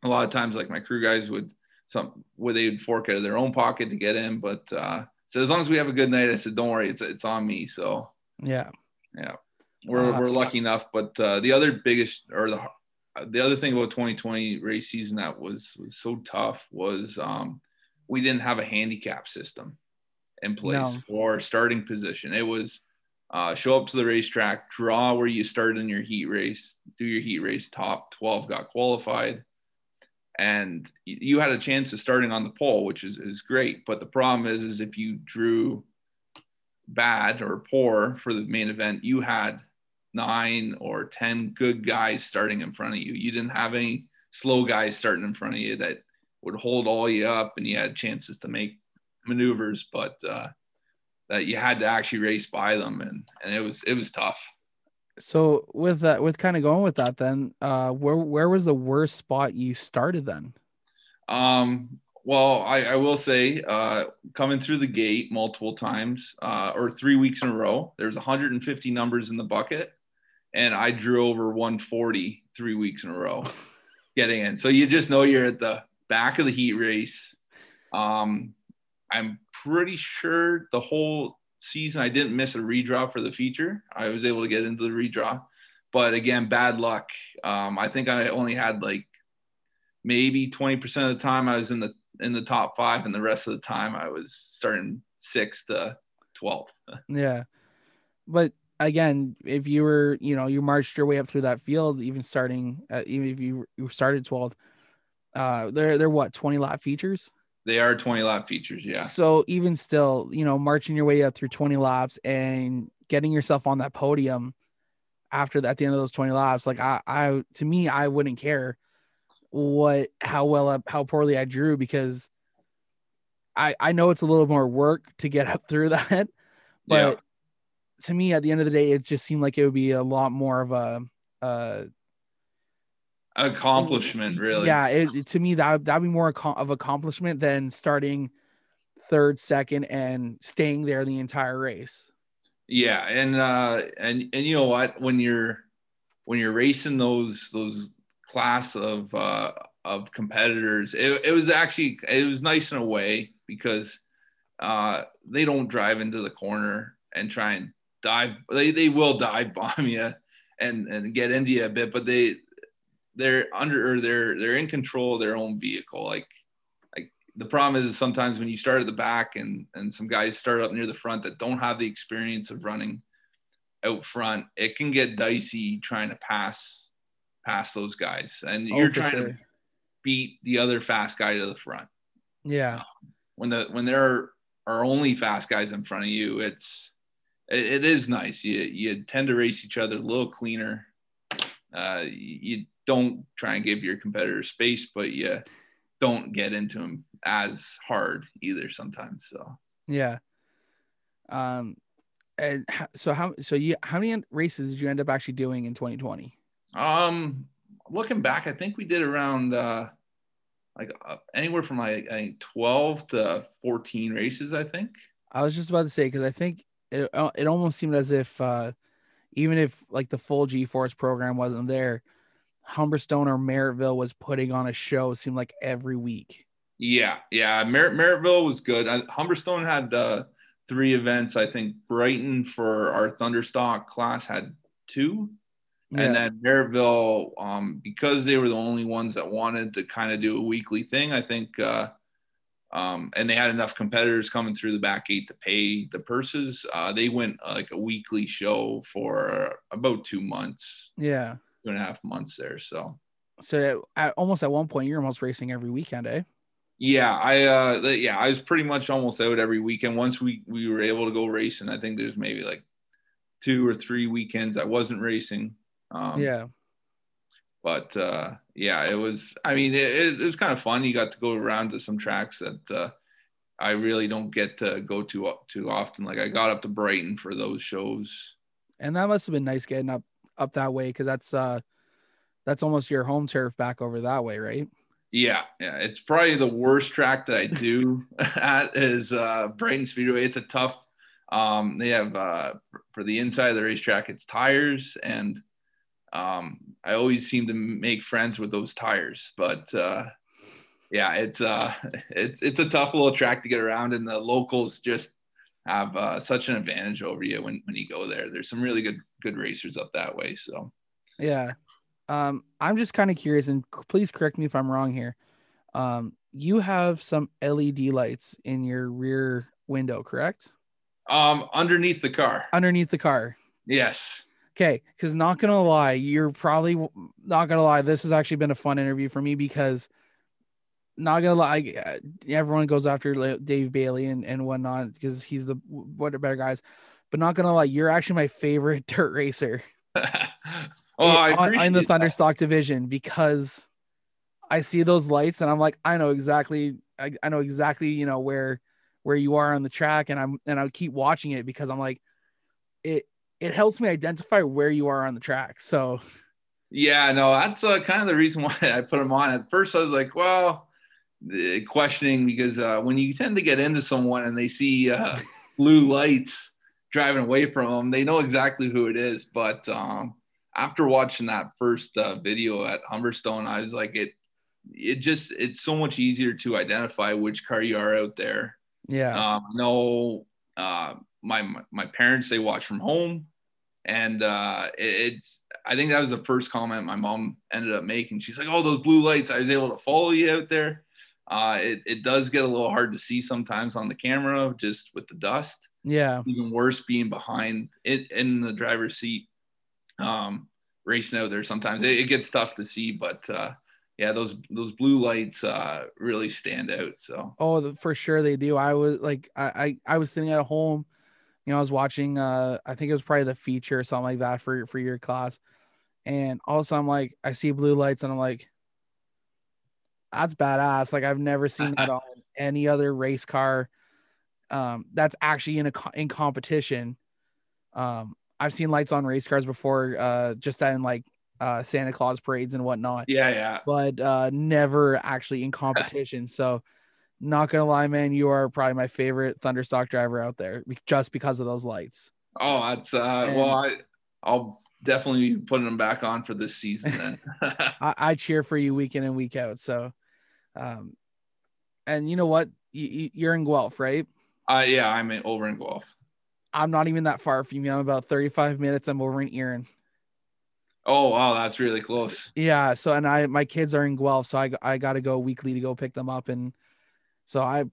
a lot of times like my crew guys would some where they would fork out of their own pocket to get in but uh so as long as we have a good night i said don't worry it's it's on me so. Yeah. Yeah. We're, uh, we're lucky enough but uh the other biggest or the the other thing about 2020 race season that was was so tough was um we didn't have a handicap system in place no. for starting position it was uh, show up to the racetrack, draw where you started in your heat race, do your heat race, top 12 got qualified, and you had a chance of starting on the pole, which is, is great. But the problem is, is if you drew bad or poor for the main event, you had nine or 10 good guys starting in front of you. You didn't have any slow guys starting in front of you that would hold all you up and you had chances to make maneuvers, but uh, that you had to actually race by them. And, and it was, it was tough. So with that with kind of going with that then uh where where was the worst spot you started then? Um well i i will say uh coming through the gate multiple times uh or three weeks in a row there's 150 numbers in the bucket and i drew over 140 three weeks in a row. Getting in. So you just know you're at the back of the heat race. Um i'm pretty sure the whole season, I didn't miss a redraw for the feature. I was able to get into the redraw, but again, bad luck. Um, I think I only had like maybe 20% of the time I was in the in the top five, and the rest of the time I was starting sixth to 12. yeah, but again, if you were, you know, you marched your way up through that field, even starting, at, even if you you started 12, uh, they're they're what 20 lap features. They are 20 lap features, yeah. So even still, you know, marching your way up through 20 laps and getting yourself on that podium after that, at the end of those 20 laps, like I, I, to me, I wouldn't care what, how well, how poorly I drew because I, I know it's a little more work to get up through that, but yeah. to me, at the end of the day, it just seemed like it would be a lot more of a, uh, accomplishment really. yeah it, to me that that'd be more of accomplishment than starting third second and staying there the entire race. Yeah and uh and and you know what? When you're when you're racing those those class of uh of competitors it, it was actually it was nice in a way because uh they don't drive into the corner and try and dive they, they will dive bomb you and and get into you a bit but they they're under or they're they're in control of their own vehicle. Like like the problem is sometimes when you start at the back and and some guys start up near the front that don't have the experience of running out front, it can get dicey trying to pass pass those guys, and Oh, you're trying to beat the other fast guy to the front. Yeah. When the when there are only fast guys in front of you, it's it, it is nice. You you tend to race each other a little cleaner. Uh, you don't try and give your competitor space, but you don't get into them as hard either sometimes. So Yeah. Um, and so how so you how many races did you end up actually doing in 2020? Um, looking back, I think we did around uh, like uh, anywhere from like I think twelve to fourteen races. I think. I was just about to say because I think it uh, it almost seemed as if uh, even if like the full G Force program wasn't there, Humberstone or Merrittville was putting on a show. Seemed like every week. Yeah, yeah. Mer- Merrittville was good. I, Humberstone had uh, three events. I think Brighton for our Thunderstock class had two, Yeah. and then Merrittville, um, because they were the only ones that wanted to kind of do a weekly thing. I think. Uh, um, and they had enough competitors coming through the back gate to pay the purses. Uh, they went uh, like a weekly show for about two months, yeah. Two and a half months there. So So at, almost at one point, you're almost racing every weekend, eh? yeah, I uh, yeah, I was pretty much almost out every weekend. Once we we were able to go racing, I think there's maybe like two or three weekends I wasn't racing. Um, yeah. but uh, yeah, it was. I mean, it, it, was kind of fun. You got to go around to some tracks that uh, I really don't get to go to too often. Like I got up to Brighton for those shows. And that must have been nice getting up up that way because that's uh that's almost your home turf back over that way, right? Yeah, yeah. It's probably the worst track that I do at is uh, Brighton Speedway. It's a tough. Um, they have uh, for the inside of the racetrack, it's tires, and um, I always seem to make friends with those tires. But uh, yeah, it's uh, it's it's a tough little track to get around, and the locals just have uh, such an advantage over you when when you go there. There's some really good good racers up that way. So Yeah. Um, I'm just kind of curious, and please correct me if I'm wrong here. Um, you have some LED lights in your rear window, correct? um, underneath the car, Underneath the car. yes. Okay, because not gonna lie, you're probably not gonna lie. This has actually been a fun interview for me because not gonna lie, uh, everyone goes after Dave Bailey and and whatnot because he's the what better guys. But not gonna lie, you're actually my favorite dirt racer oh, I in, in the appreciate that. Thunderstock division because I see those lights and I'm like, I know exactly, I, I know exactly, you know where where you are on the track, and I'm and I keep watching it because I'm like, it it helps me identify where you are on the track. So Yeah, no, that's uh, kind of the reason why I put them on. At first, I was like, well, uh, questioning because uh, when you tend to get into someone and they see uh, blue lights driving away from them, they know exactly who it is. But um, after watching that first uh, video at Humberstone, I was like, it, it just, it's so much easier to identify which car you are out there. yeah, Um, no, uh, my my parents they watch from home, and uh, it, it's. I think that was the first comment my mom ended up making. She's like, "Oh, those blue lights! I was able to follow you out there." Uh, it it does get a little hard to see sometimes on the camera, just with the dust. Yeah, Even worse, being behind it in the driver's seat, um, racing out there. Sometimes it, it gets tough to see, but uh, yeah, those those blue lights uh, really stand out. So Oh, for sure they do. I was like, I, I, I was sitting at home, you know, I was watching. Uh, I think it was probably the feature or something like that for for your class, and all of a sudden, I'm like, I see blue lights, and I'm like, that's badass. Like I've never seen that on any other race car. Um, that's actually in a in competition. Um, I've seen lights on race cars before, uh, just in like uh Santa Claus parades and whatnot yeah, yeah. but uh never actually in competition. So not gonna lie, man, you are probably my favorite Thunderstock driver out there just because of those lights. Oh, that's uh well I I'll definitely be putting them back on for this season then. I, I cheer for you week in and week out. So, um, and you know what? You, you're in Guelph, right? Uh yeah, I'm in, over in Guelph. I'm not even that far from you. I'm about 35 minutes. I'm over in Erin. Oh wow, that's really close. Yeah. So, and I, my kids are in Guelph, so I, I got to go weekly to go pick them up. And so I,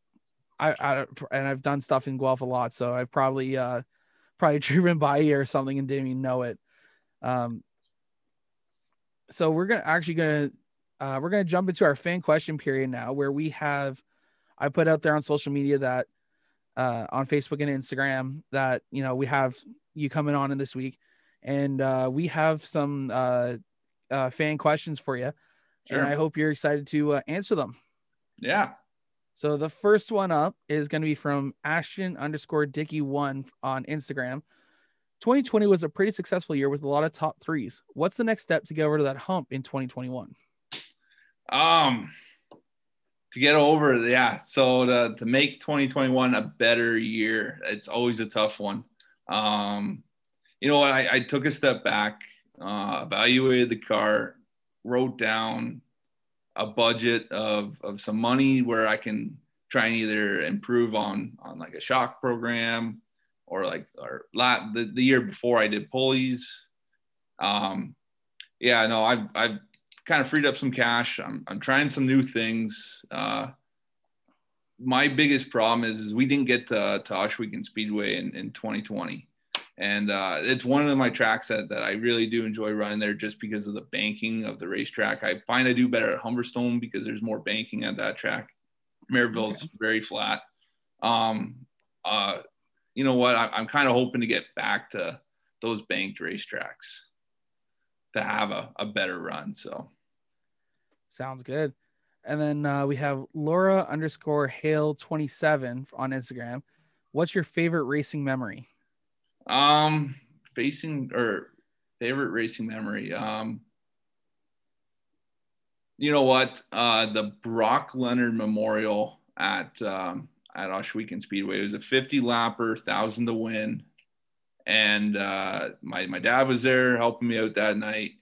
I, I, and I've done stuff in Guelph a lot. So I've probably, uh, probably driven by you or something and didn't even know it. Um, so we're gonna actually gonna uh, we're gonna jump into our fan question period now, where we have I put out there on social media that uh, on Facebook and Instagram that you know we have you coming on in this week, and uh, we have some uh, uh, fan questions for you, Sure. and I hope you're excited to uh, answer them. Yeah. So the first one up is going to be from Ashton underscore Dicky one on Instagram. 2020 was a pretty successful year with a lot of top threes. What's the next step to get over to that hump in 2021? Um, to get over yeah. So to, to make 2021 a better year, it's always a tough one. Um, you know? I, I took a step back, uh, evaluated the car, wrote down a budget of, of some money where I can try and either improve on on like a shock program or like or la- the, the year before I did pulleys. Um, yeah, no, I've I've kind of freed up some cash. I'm I'm trying some new things. Uh, my biggest problem is, is we didn't get to, to Ohsweken Speedway in, in 2020. And uh, it's one of my tracks that, that I really do enjoy running there just because of the banking of the racetrack. I find I do better at Humberstone because there's more banking at that track. Merrittville's Okay. very flat. Um, uh, you know what? I, I'm kind of hoping to get back to those banked racetracks to have a, a better run. So Sounds good. And then uh, we have Laura underscore Hale 27 on Instagram. What's your favorite racing memory? Um, facing or favorite racing memory. Um, you know what? Uh, the Brock Leonard Memorial at um, at Ohsweken Speedway. It was a 50 lapper, thousand to win, and uh, my my dad was there helping me out that night,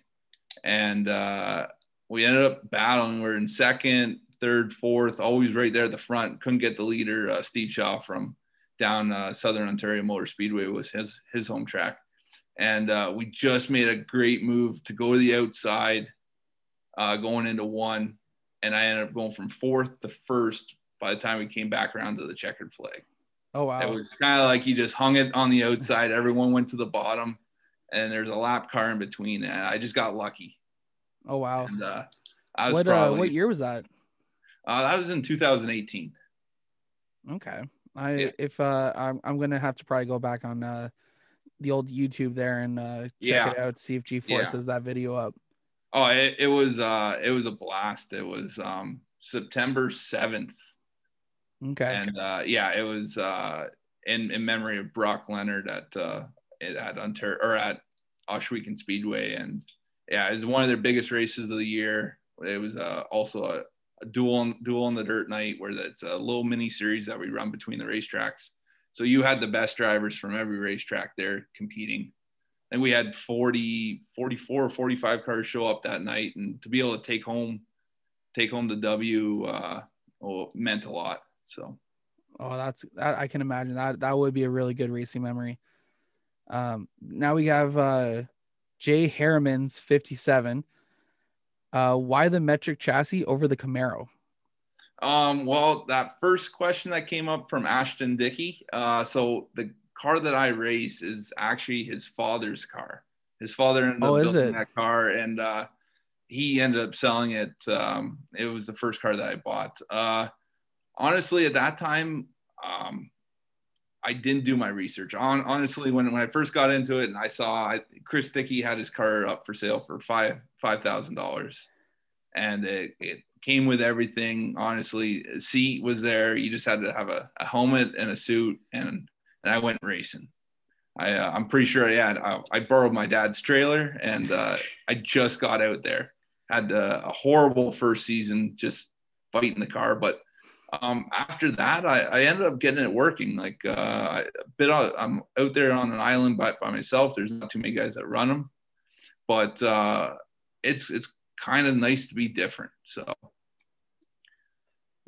and uh, we ended up battling. We are in second, third, fourth, always right there at the front. Couldn't get the leader, uh, Steve Shaw from down uh, Southern Ontario Motor Speedway was his his home track, and uh, we just made a great move to go to the outside, uh, going into one, and I ended up going from fourth to first by the time we came back around to the checkered flag. Oh, wow. It was kind of like he just hung it on the outside. Everyone went to the bottom, and there's a lap car in between, and I just got lucky. Oh, wow. And uh, I was What, uh, what year was that? Uh, that was in 2018. Okay. I Yeah. if uh I'm I'm gonna have to probably go back on uh the old YouTube there and uh check Yeah. it out, see if G. Force has that video up. Oh, it, it was uh, it was a blast. It was um, September 7th. Okay. and uh, yeah, it was uh, in in memory of Brock Leonard at uh, at Ontario or at Ohsweken Speedway, and yeah, it was one of their biggest races of the year. It was uh, also a, a duel on, on the dirt night where it's a little mini series that we run between the racetracks. So you had the best drivers from every racetrack there competing. And we had 40, 44 or 45 cars show up that night. And to be able to take home, take home the W, uh, well, meant a lot. So Oh, that's that, I can imagine that that would be a really good racing memory. Um, now we have uh, Jay Harriman's 57. Uh, why the metric chassis over the Camaro? Um, well, that first question that came up from Ashton Dickey. Uh, so the car that I race is actually his father's car. His father ended Oh, up building it? that car, and uh, he ended up selling it. Um, it was the first car that I bought. Uh, honestly, at that time, um, I didn't do my research. On honestly, when, when I first got into it, and I saw I, Chris Dickey had his car up for sale for five five thousand dollars, and it, it came with everything. Honestly, a seat was there. You just had to have a, a helmet and a suit, and and I went racing. I uh, I'm pretty sure I had I, I borrowed my dad's trailer, and uh, I just got out there. Had uh, a horrible first season, just fighting the car, but um, after that, I, I ended up getting it working. Like uh, I- a bit, on, I'm out there on an island by, by myself. There's not too many guys that run them, but uh, it's it's kind of nice to be different. So,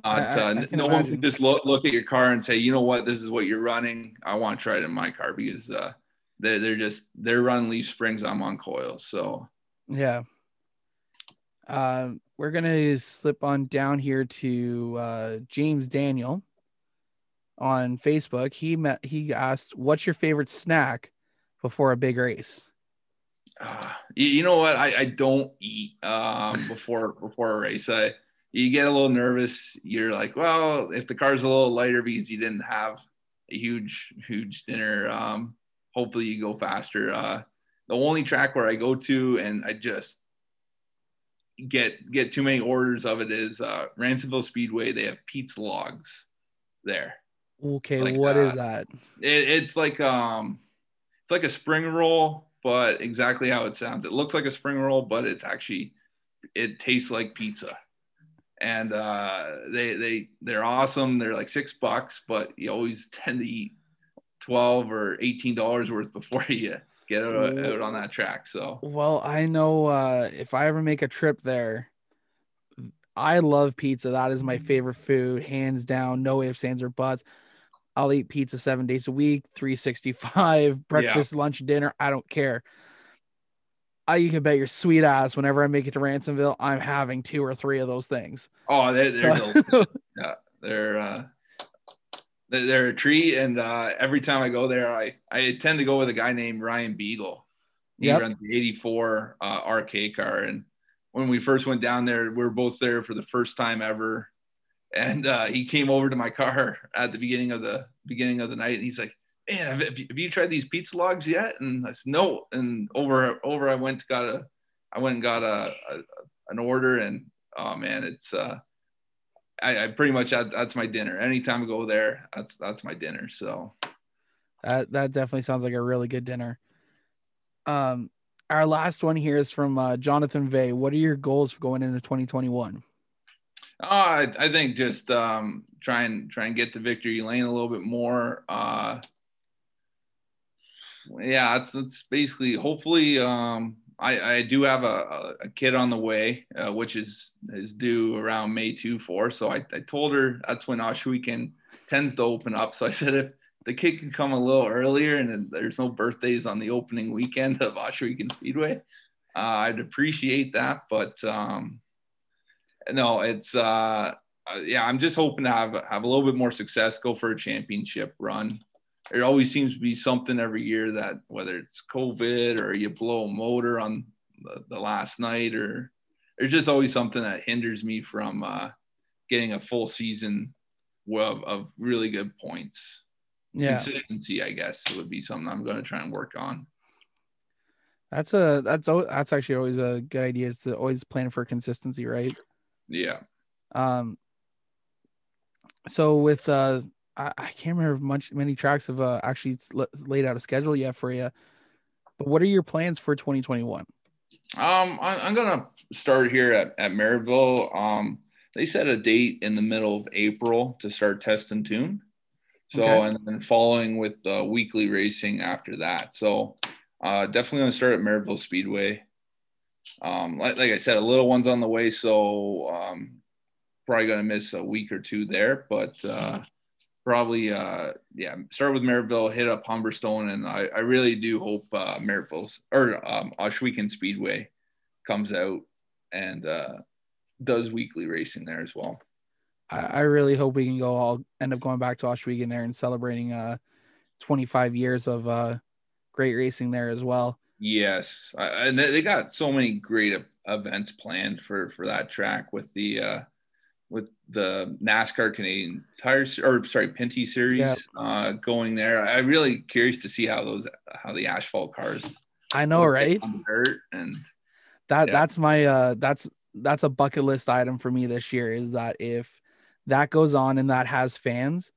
not, uh, I no one imagine. can just look look at your car and say, you know what, this is what you're running. I want to try it in my car because uh, they're they're just they're running leaf springs. I'm on coils. So Yeah. Uh, we're gonna slip on down here to uh, James Daniel on Facebook. He met he asked, "What's your favorite snack before a big race?" Uh, you, you know what? I, I don't eat um, before before a race. I, you get a little nervous. You're like, well, if the car's a little lighter because you didn't have a huge huge dinner, um, hopefully you go faster. Uh, the only track where I go to and I just get get too many orders of it is uh, Ransomville Speedway. They have pizza logs there. Okay, like, what uh, is that? It, it's like um, it's like a spring roll, but exactly how it sounds. It looks like a spring roll, but it's actually it tastes like pizza. And uh, they they they're awesome. They're like six bucks, but you always tend to eat twelve or eighteen dollars worth before you get out, out on that track. So well, I know uh, if I ever make a trip there, I love pizza. That is my favorite food, hands down. No ifs, ands, or buts. I'll eat pizza seven days a week, 365, breakfast, yeah. lunch, dinner. I don't care. I, you can bet your sweet ass whenever I make it to Ransomville, I'm having two or three of those things. Oh, they're, they're yeah, they're, uh, they're a treat. And uh, every time I go there, I, I tend to go with a guy named Ryan Beagle. He yep. runs the 84 uh, RK car. And when we first went down there, we were both there for the first time ever and uh, he came over to my car at the beginning of the beginning of the night and he's like man have, have, you, have you tried these pizza logs yet and i said no and over over i went got a i went and got a, a an order and oh man it's uh I, I pretty much that's my dinner. Anytime i go there that's that's my dinner so. That that definitely sounds like a really good dinner. Um our last one here is from uh, jonathan vay. What are your goals for going into 2021 Oh, I, I think just um, try and try and get to victory lane a little bit more. Uh, yeah, it's it's basically hopefully um, I, I do have a, a kid on the way, uh, which is is due around May two four. So I, I told her that's when Ohsweken tends to open up. So I said if the kid can come a little earlier and there's no birthdays on the opening weekend of Ohsweken Speedway, uh, I'd appreciate that. But um, no, it's uh, uh, yeah. I'm just hoping to have have a little bit more success, go for a championship run. There always seems to be something every year that whether it's COVID or you blow a motor on the, the last night, or there's just always something that hinders me from uh, getting a full season of, of really good points. Yeah, consistency, I guess, would be something I'm going to try and work on. That's a that's that's actually always a good idea is to always plan for consistency, right? Yeah. Um. So with uh, I, I can't remember much many tracks have uh, actually laid out a schedule yet for you. But what are your plans for 2021? Um, I, I'm gonna start here at at Merrittville. Um, they set a date in the middle of April to start test and tune. So okay. and then following with uh, weekly racing after that. So uh, definitely gonna start at Merrittville Speedway um, like, like I said, a little one's on the way, so um, probably going to miss a week or two there, but uh, probably, uh, yeah, start with Merrittville, hit up Humberstone, and I, I really do hope uh, Merrittville's or um, Speedway comes out and uh, does weekly racing there as well. I, I really hope we can go all end up going back to Ohsweken there and celebrating uh, 25 years of uh, great racing there as well. Yes, and they got so many great events planned for for that track with the uh, with the NASCAR Canadian Tires or sorry Pinty's Series yeah. uh, going there. I'm really curious to see how those how the asphalt cars. I know, right? And that yeah. that's my uh that's that's a bucket list item for me this year is that if that goes on and that has fans,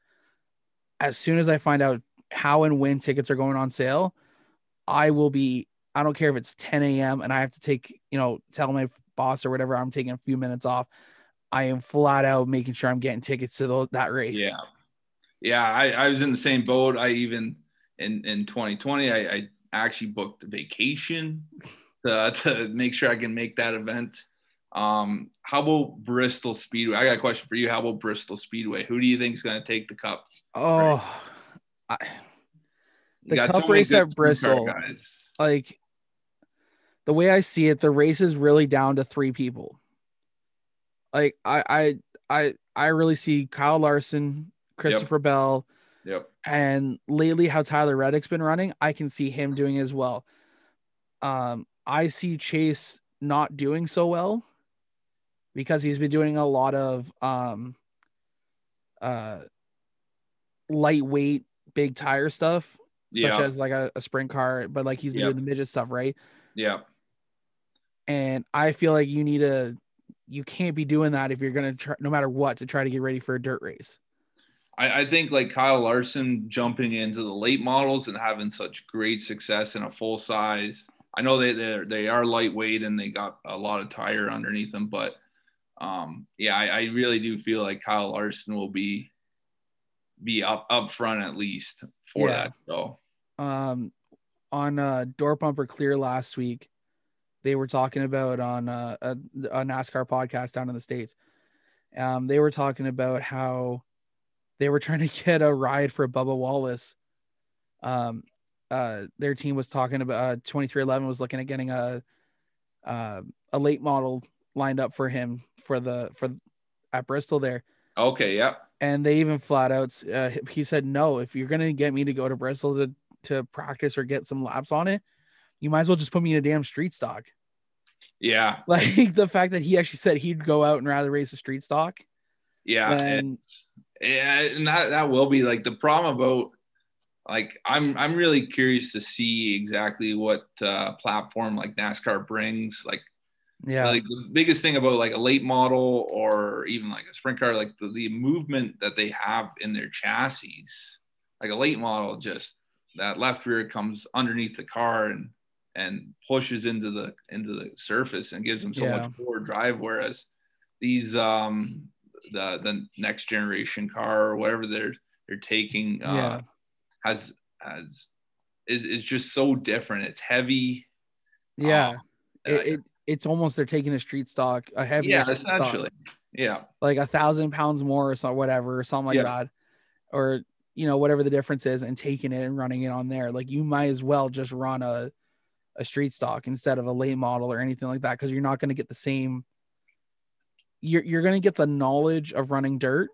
as soon as I find out how and when tickets are going on sale, I will be I don't care if it's 10 a.m. and I have to take, you know, tell my boss or whatever, I'm taking a few minutes off. I am flat out making sure I'm getting tickets to the, that race. Yeah. Yeah. I, I was in the same boat. I even in, in 2020, I, I actually booked a vacation to, to make sure I can make that event. Um, how about Bristol Speedway? I got a question for you. How about Bristol Speedway? Who do you think is going to take the cup? Oh, I, the cup so race at Bristol, guys. like the way I see it, the race is really down to three people. Like I I I I really see Kyle Larson, Christopher Bell, Yep. and lately how Tyler Reddick's been running, I can see him doing as well. Um, I see Chase not doing so well because he's been doing a lot of um uh lightweight big tire stuff such Yeah. as like a, a sprint car but like he's been Yep. doing the midget stuff right Yeah. and i feel like you need to you can't be doing that if you're gonna try no matter what to try to get ready for a dirt race I, I think like Kyle Larson jumping into the late models and having such great success in a full size. I know they they they are lightweight and they got a lot of tire underneath them, but um, yeah, I, I really do feel like Kyle Larson will be be up up front at least for Yeah. that. So um on uh door bumper clear last week they were talking about on uh, a, a nascar podcast down in the states. Um they were talking about how they were trying to get a ride for bubba wallace. Um uh their team was talking about uh 2311 was looking at getting a uh, a late model lined up for him for the for at bristol there. Okay, yeah, and they even flat out uh, he said no if you're gonna get me to go to bristol to to practice or get some laps on it you might as well just put me in a damn street stock yeah, like the fact that he actually said he'd go out and rather race a street stock yeah. when Yeah, and that that will be like the problem about like I'm I'm really curious to see exactly what uh, platform like NASCAR brings. Like yeah like the biggest thing about like a late model or even like a sprint car, like the, the movement that they have in their chassis. Like a late model, just that left rear comes underneath the car and and pushes into the into the surface and gives them so Yeah. much more drive. Whereas these um the the next generation car or whatever they're they're taking uh, Yeah. has has is is just so different. It's heavy. yeah um, it, it it's almost they're taking a street stock a heavy yeah, essentially. Yeah. like a thousand pounds more or something whatever or something like Yeah. that or you know whatever the difference is and taking it and running it on there like you might as well just run a a street stock instead of a late model or anything like that because you're not going to get the same you're, you're going to get the knowledge of running dirt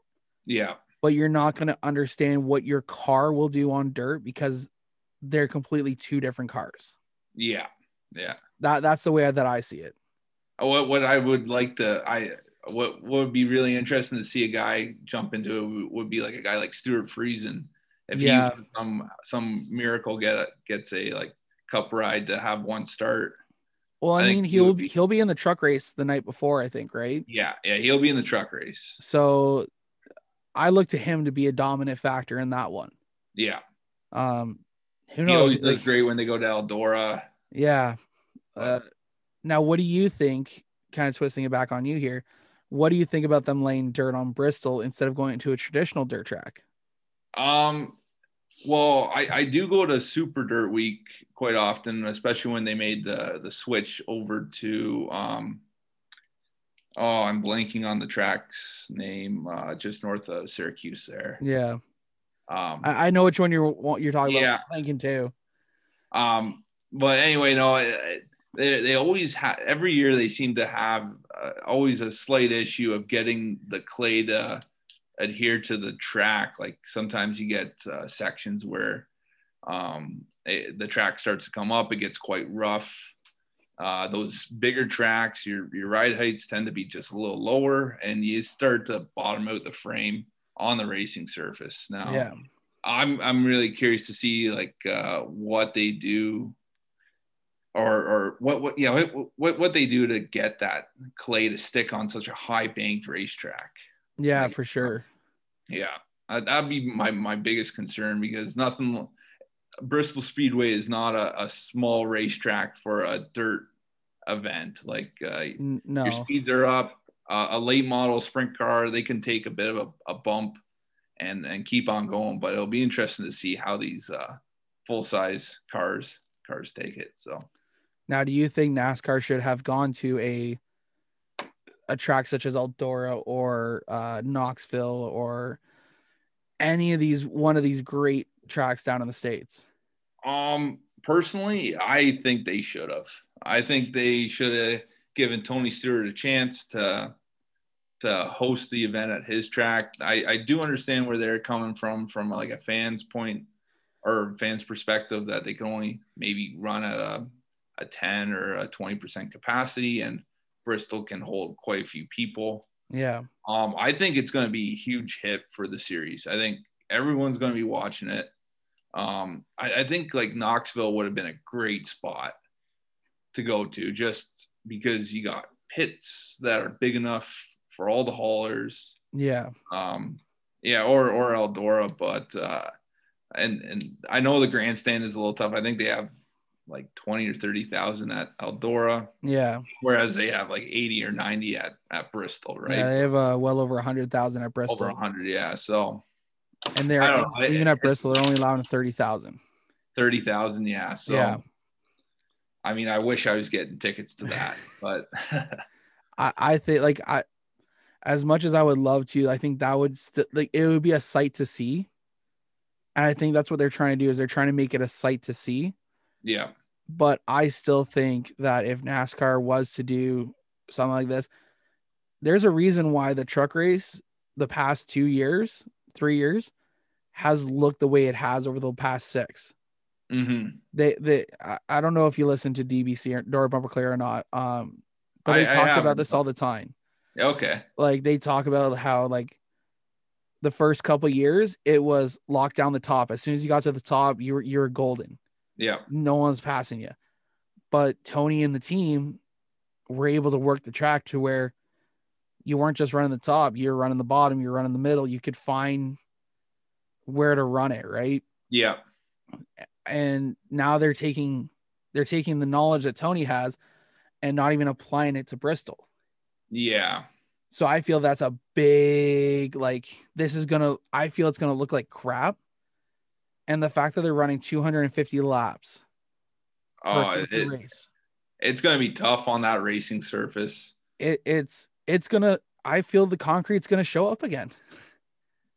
Yeah. but you're not going to understand what your car will do on dirt because they're completely two different cars Yeah. Yeah. that that's the way that i see it What what I would like to I what what would be really interesting to see a guy jump into it would be like a guy like Stewart Friesen. If Yeah. he some some miracle get a, gets a like cup ride to have one start. well i, I mean he he'll would be, he'll be in the truck race the night before i think right Yeah, yeah, he'll be in the truck race. So I look to him to be a dominant factor in that one. Yeah. Um, who He knows? always like, great when they go to Eldora. yeah. Uh, now, what do you think? Kind of twisting it back on you here. What do you think about them laying dirt on Bristol instead of going to a traditional dirt track? Um, well, I, I do go to Super Dirt Week quite often, especially when they made the the switch over to um. Oh, I'm blanking on the track's name, uh, just north of Syracuse there. Yeah, Um, I, I know which one you're you're talking Yeah. about. Thinking too. um, but anyway, no, they they always have every year they seem to have uh, always a slight issue of getting the clay to adhere to the track. Like sometimes you get uh, sections where um, it, the track starts to come up, it gets quite rough. Uh, those bigger tracks, your your ride heights tend to be just a little lower, and you start to bottom out the frame on the racing surface. Now, Yeah, I'm I'm really curious to see like uh, what they do, or or what what yeah what, what what they do to get that clay to stick on such a high banked racetrack. Yeah, Like, for sure. Yeah, uh, that'd be my my biggest concern because nothing. Bristol Speedway is not a, a small racetrack for a dirt event. Like uh, no, your speeds are up. Uh, a late model sprint car, they can take a bit of a, a bump and and keep on going. But it'll be interesting to see how these uh, full size cars cars take it. So Now, do you think NASCAR should have gone to a a track such as Eldora or uh, Knoxville or any of these one of these great tracks down in the states? um personally, I think they should have. I think they should have given Tony Stewart a chance to to host the event at his track. I, I do understand where they're coming from, from like a fan's point or fans perspective that they can only maybe run at a, a 10 or a 20% capacity and Bristol can hold quite a few people. Yeah. Um, I think it's going to be a huge hit for the series. I think everyone's going to be watching it. Um, I, I think like Knoxville would have been a great spot to go to just because you got pits that are big enough for all the haulers. Yeah. Um, yeah, or or Eldora, but uh, and and I know the grandstand is a little tough. I think they have like twenty or thirty thousand at Eldora. Yeah. Whereas they have like eighty or ninety at at Bristol, right? Yeah, they have uh, well over a hundred thousand at Bristol. Over hundred, yeah. So and they're even at Bristol, they're only allowing thirty thousand. Thirty thousand, yeah. So yeah. I mean, I wish I was getting tickets to that, but I, I think like I, as much as I would love to, I think that would st- like it would be a sight to see, and I think that's what they're trying to do is they're trying to make it a sight to see. Yeah. But I still think that if NASCAR was to do something like this, there's a reason why the truck race the past two years, three years, has looked the way it has over the past 6 mm-hmm. They, they, I, don't know if you listen to DBC or Door Bumper Clear or not. Um, but they I, talk I about this all the time. Okay. Like they talk about how like the first couple years it was locked down the top. As soon as you got to the top, you were you were golden. Yeah. No one's passing you. But Tony and the team were able to work the track to where you weren't just running the top, you're running the bottom, you're running the middle. You could find where to run it, right? Yeah. And now they're taking they're taking the knowledge that Tony has and not even applying it to Bristol. Yeah. So I feel that's a big like this is gonna I feel it's gonna look like crap. And the fact that they're running 250 laps oh, it, race. It's gonna be tough on that racing surface. It, it's it's gonna I feel the concrete's gonna show up again.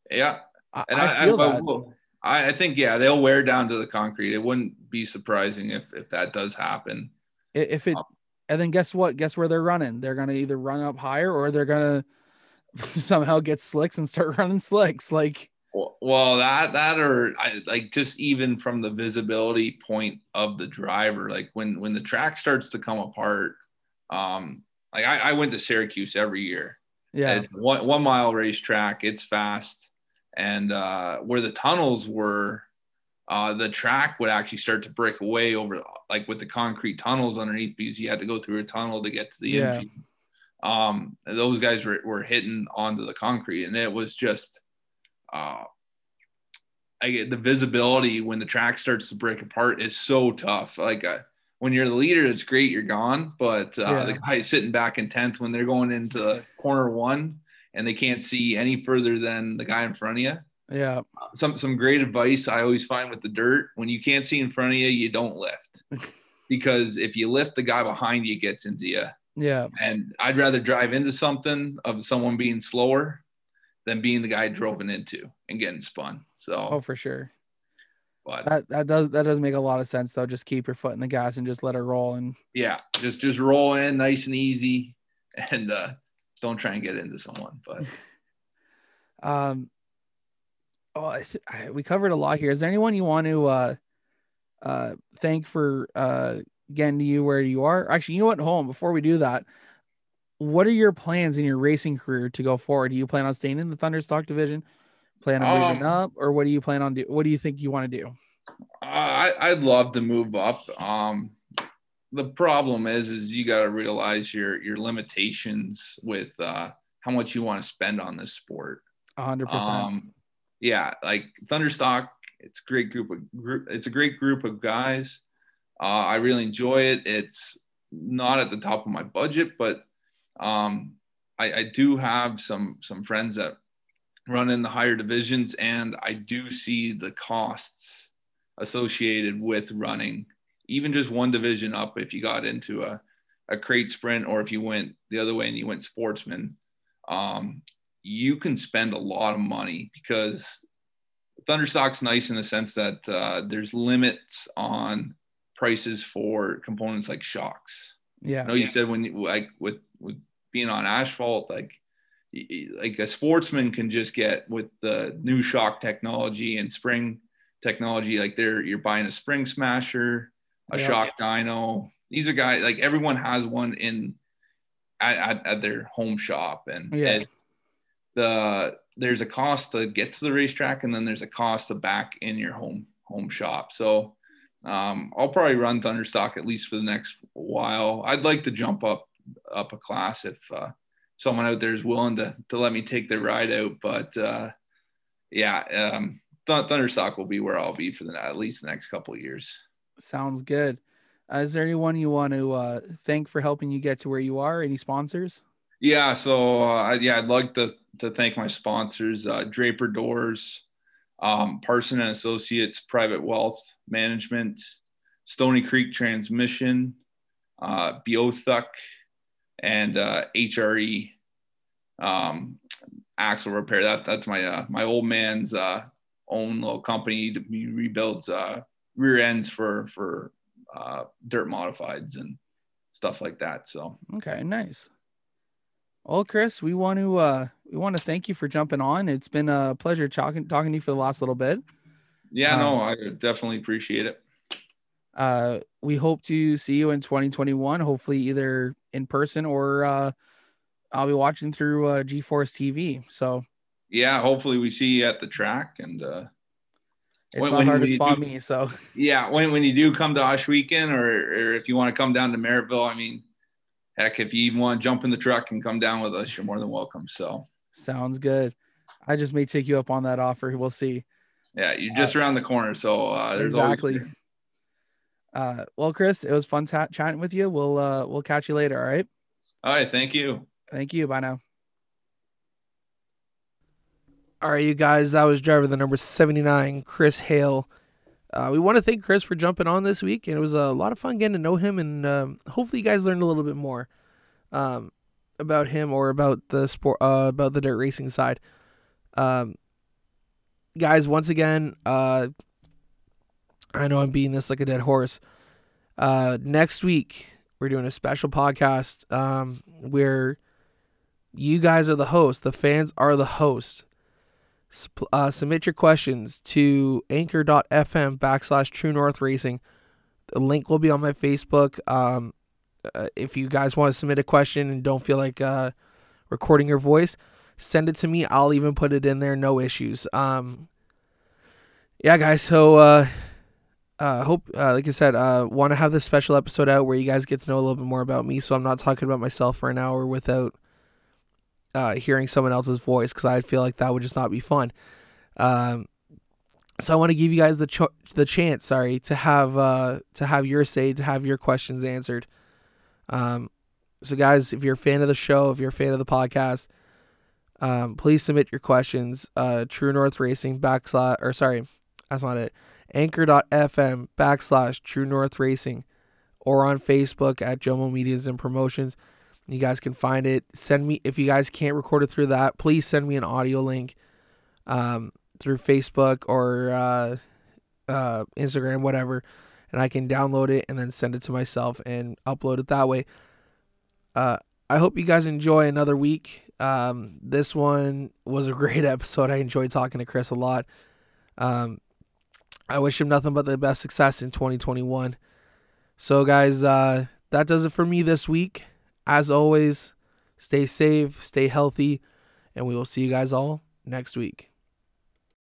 Yeah. I, and I, I feel I, that. I, I think yeah, they'll wear down to the concrete. It wouldn't be surprising if if that does happen. If it Um, and then guess what? Guess where they're running? They're gonna either run up higher or they're gonna somehow get slicks and start running slicks. Like, Well, that that or I, like just even from the visibility point of the driver, like when when the track starts to come apart, um, like I, I went to Syracuse every year. yeah, It's one one mile racetrack. It's fast, and uh, where the tunnels were, uh, the track would actually start to break away over like with the concrete tunnels underneath because you had to go through a tunnel to get to the Yeah. infield. Um, those guys were, were hitting onto the concrete, and it was just, uh, I get the visibility when the track starts to break apart is so tough. Like uh, when you're the leader, it's great, you're gone, but uh, Yeah. the guy sitting back in tenth when they're going into corner one and they can't see any further than the guy in front of you yeah, some some great advice I always find with the dirt. When you can't see in front of you, you don't lift. because if you lift, the guy behind you gets into you. yeah. And I'd rather drive into something of someone being slower than being the guy driven into and getting spun. So, Oh, for sure. but That that does that does make a lot of sense though. Just keep your foot in the gas and just let it roll. And yeah, just just roll in nice and easy, and uh, don't try and get into someone. But um, oh, I, we covered a lot here. Is there anyone you want to uh uh thank for uh getting to you where you are? Actually, you know what? On. Before we do that, what are your plans in your racing career to go forward? Do you plan on staying in the Thunderstock division? Plan on moving Um, up, or what do you plan on do? What do you think you want to do? Uh, I, I'd love to move up. Um, the problem is, is you got to realize your your limitations with uh, how much you want to spend on this sport. A hundred percent. Um, yeah, like Thunderstock, it's a great group of group. It's a great group of guys. Uh, I really enjoy it. It's not at the top of my budget, but um, I, I do have some some friends that run in the higher divisions, and I do see the costs associated with running even just one division up. If you got into a a crate sprint, or if you went the other way and you went sportsman, um, you can spend a lot of money because Thunderstock's nice in the sense that uh, there's limits on prices for components like shocks. yeah. I know you said when you like with with being on asphalt, like like a sportsman can just get with the new shock technology and spring technology. Like they're you're buying a spring smasher, a Yeah. shock dyno. These are guys like everyone has one in at, at, their home shop, and Yeah. the there's a cost to get to the racetrack, and then there's a cost to back in your home home shop. So um, I'll probably run Thunderstock at least for the next while. I'd like to jump up up a class if uh, someone out there is willing to to let me take their ride out. But uh, yeah, um, Th- Thunderstock will be where I'll be for the at least the next couple of years. Sounds good. Uh, is there anyone you want to uh, thank for helping you get to where you are? Any sponsors? Yeah, so uh, yeah, I'd like to to thank my sponsors, uh, Draper Doors, um, Parson and Associates Private Wealth Management, Stony Creek Transmission, uh, Beothuck, and uh, HRE um, Axle Repair. That that's my uh, my old man's uh, own little company. He rebuilds uh, rear ends for for uh, dirt modifieds and stuff like that. So Okay, nice. Well, Chris, we want to uh, we want to thank you for jumping on. It's been a pleasure talking talking to you for the last little bit. yeah, Um, no, I definitely appreciate it. Uh, we hope to see you in 2021. Hopefully, either in person or uh, I'll be watching through uh, G-Force TV. So yeah, hopefully we see you at the track. And uh, it's When- not when hard to spot do- me. So yeah, when, when you do come to Ohsweken, or, or if you want to come down to Merrittville, I mean, heck, if you even want to jump in the truck and come down with us, you're more than welcome. So sounds good. I just may take you up on that offer. We'll see. yeah, you're just around the corner. So uh, there's always- exactly. Uh, well, Chris, it was fun ta- chatting with you. We'll uh, we'll catch you later. All right. all right, thank you. Thank you. Bye now. All right, you guys, that was driver the number 79, Chris Hale. Uh, we want to thank Chris for jumping on this week, and it was a lot of fun getting to know him, and um, hopefully you guys learned a little bit more um, about him or about the sport, uh, about the dirt racing side. Um, guys, once again, uh, I know I'm beating this like a dead horse. Uh, next week we're doing a special podcast um, where you guys are the host, the fans are the host. Uh, submit your questions to anchor.fm backslash true north racing. The link will be on my Facebook. Um, uh, if you guys want to submit a question and don't feel like uh, recording your voice, send it to me. I'll even put it in there, no issues. Um, yeah, guys. So, uh, uh, hope, uh, like I said, uh, want to have this special episode out where you guys get to know a little bit more about me. So I'm not talking about myself for an hour without uh, hearing someone else's voice because I feel like that would just not be fun. Um, so I want to give you guys the cho- the chance, sorry, to have uh, to have your say, to have your questions answered. Um, so guys, if you're a fan of the show, if you're a fan of the podcast, um, please submit your questions. Uh, True North Racing backslash or sorry, that's not it. Anchor.fm backslash True North Racing, or on Facebook at Jomo Medias and Promotions. You guys can find it. Send me if you guys can't record it through that. Please send me an audio link um, through Facebook or uh, uh, Instagram, whatever, and I can download it and then send it to myself and upload it that way. Uh, I hope you guys enjoy another week. Um, this one was a great episode. I enjoyed talking to Chris a lot. Um, I wish him nothing but the best success in 2021. So, guys, uh, that does it for me this week. As always, stay safe, stay healthy, and we will see you guys all next week.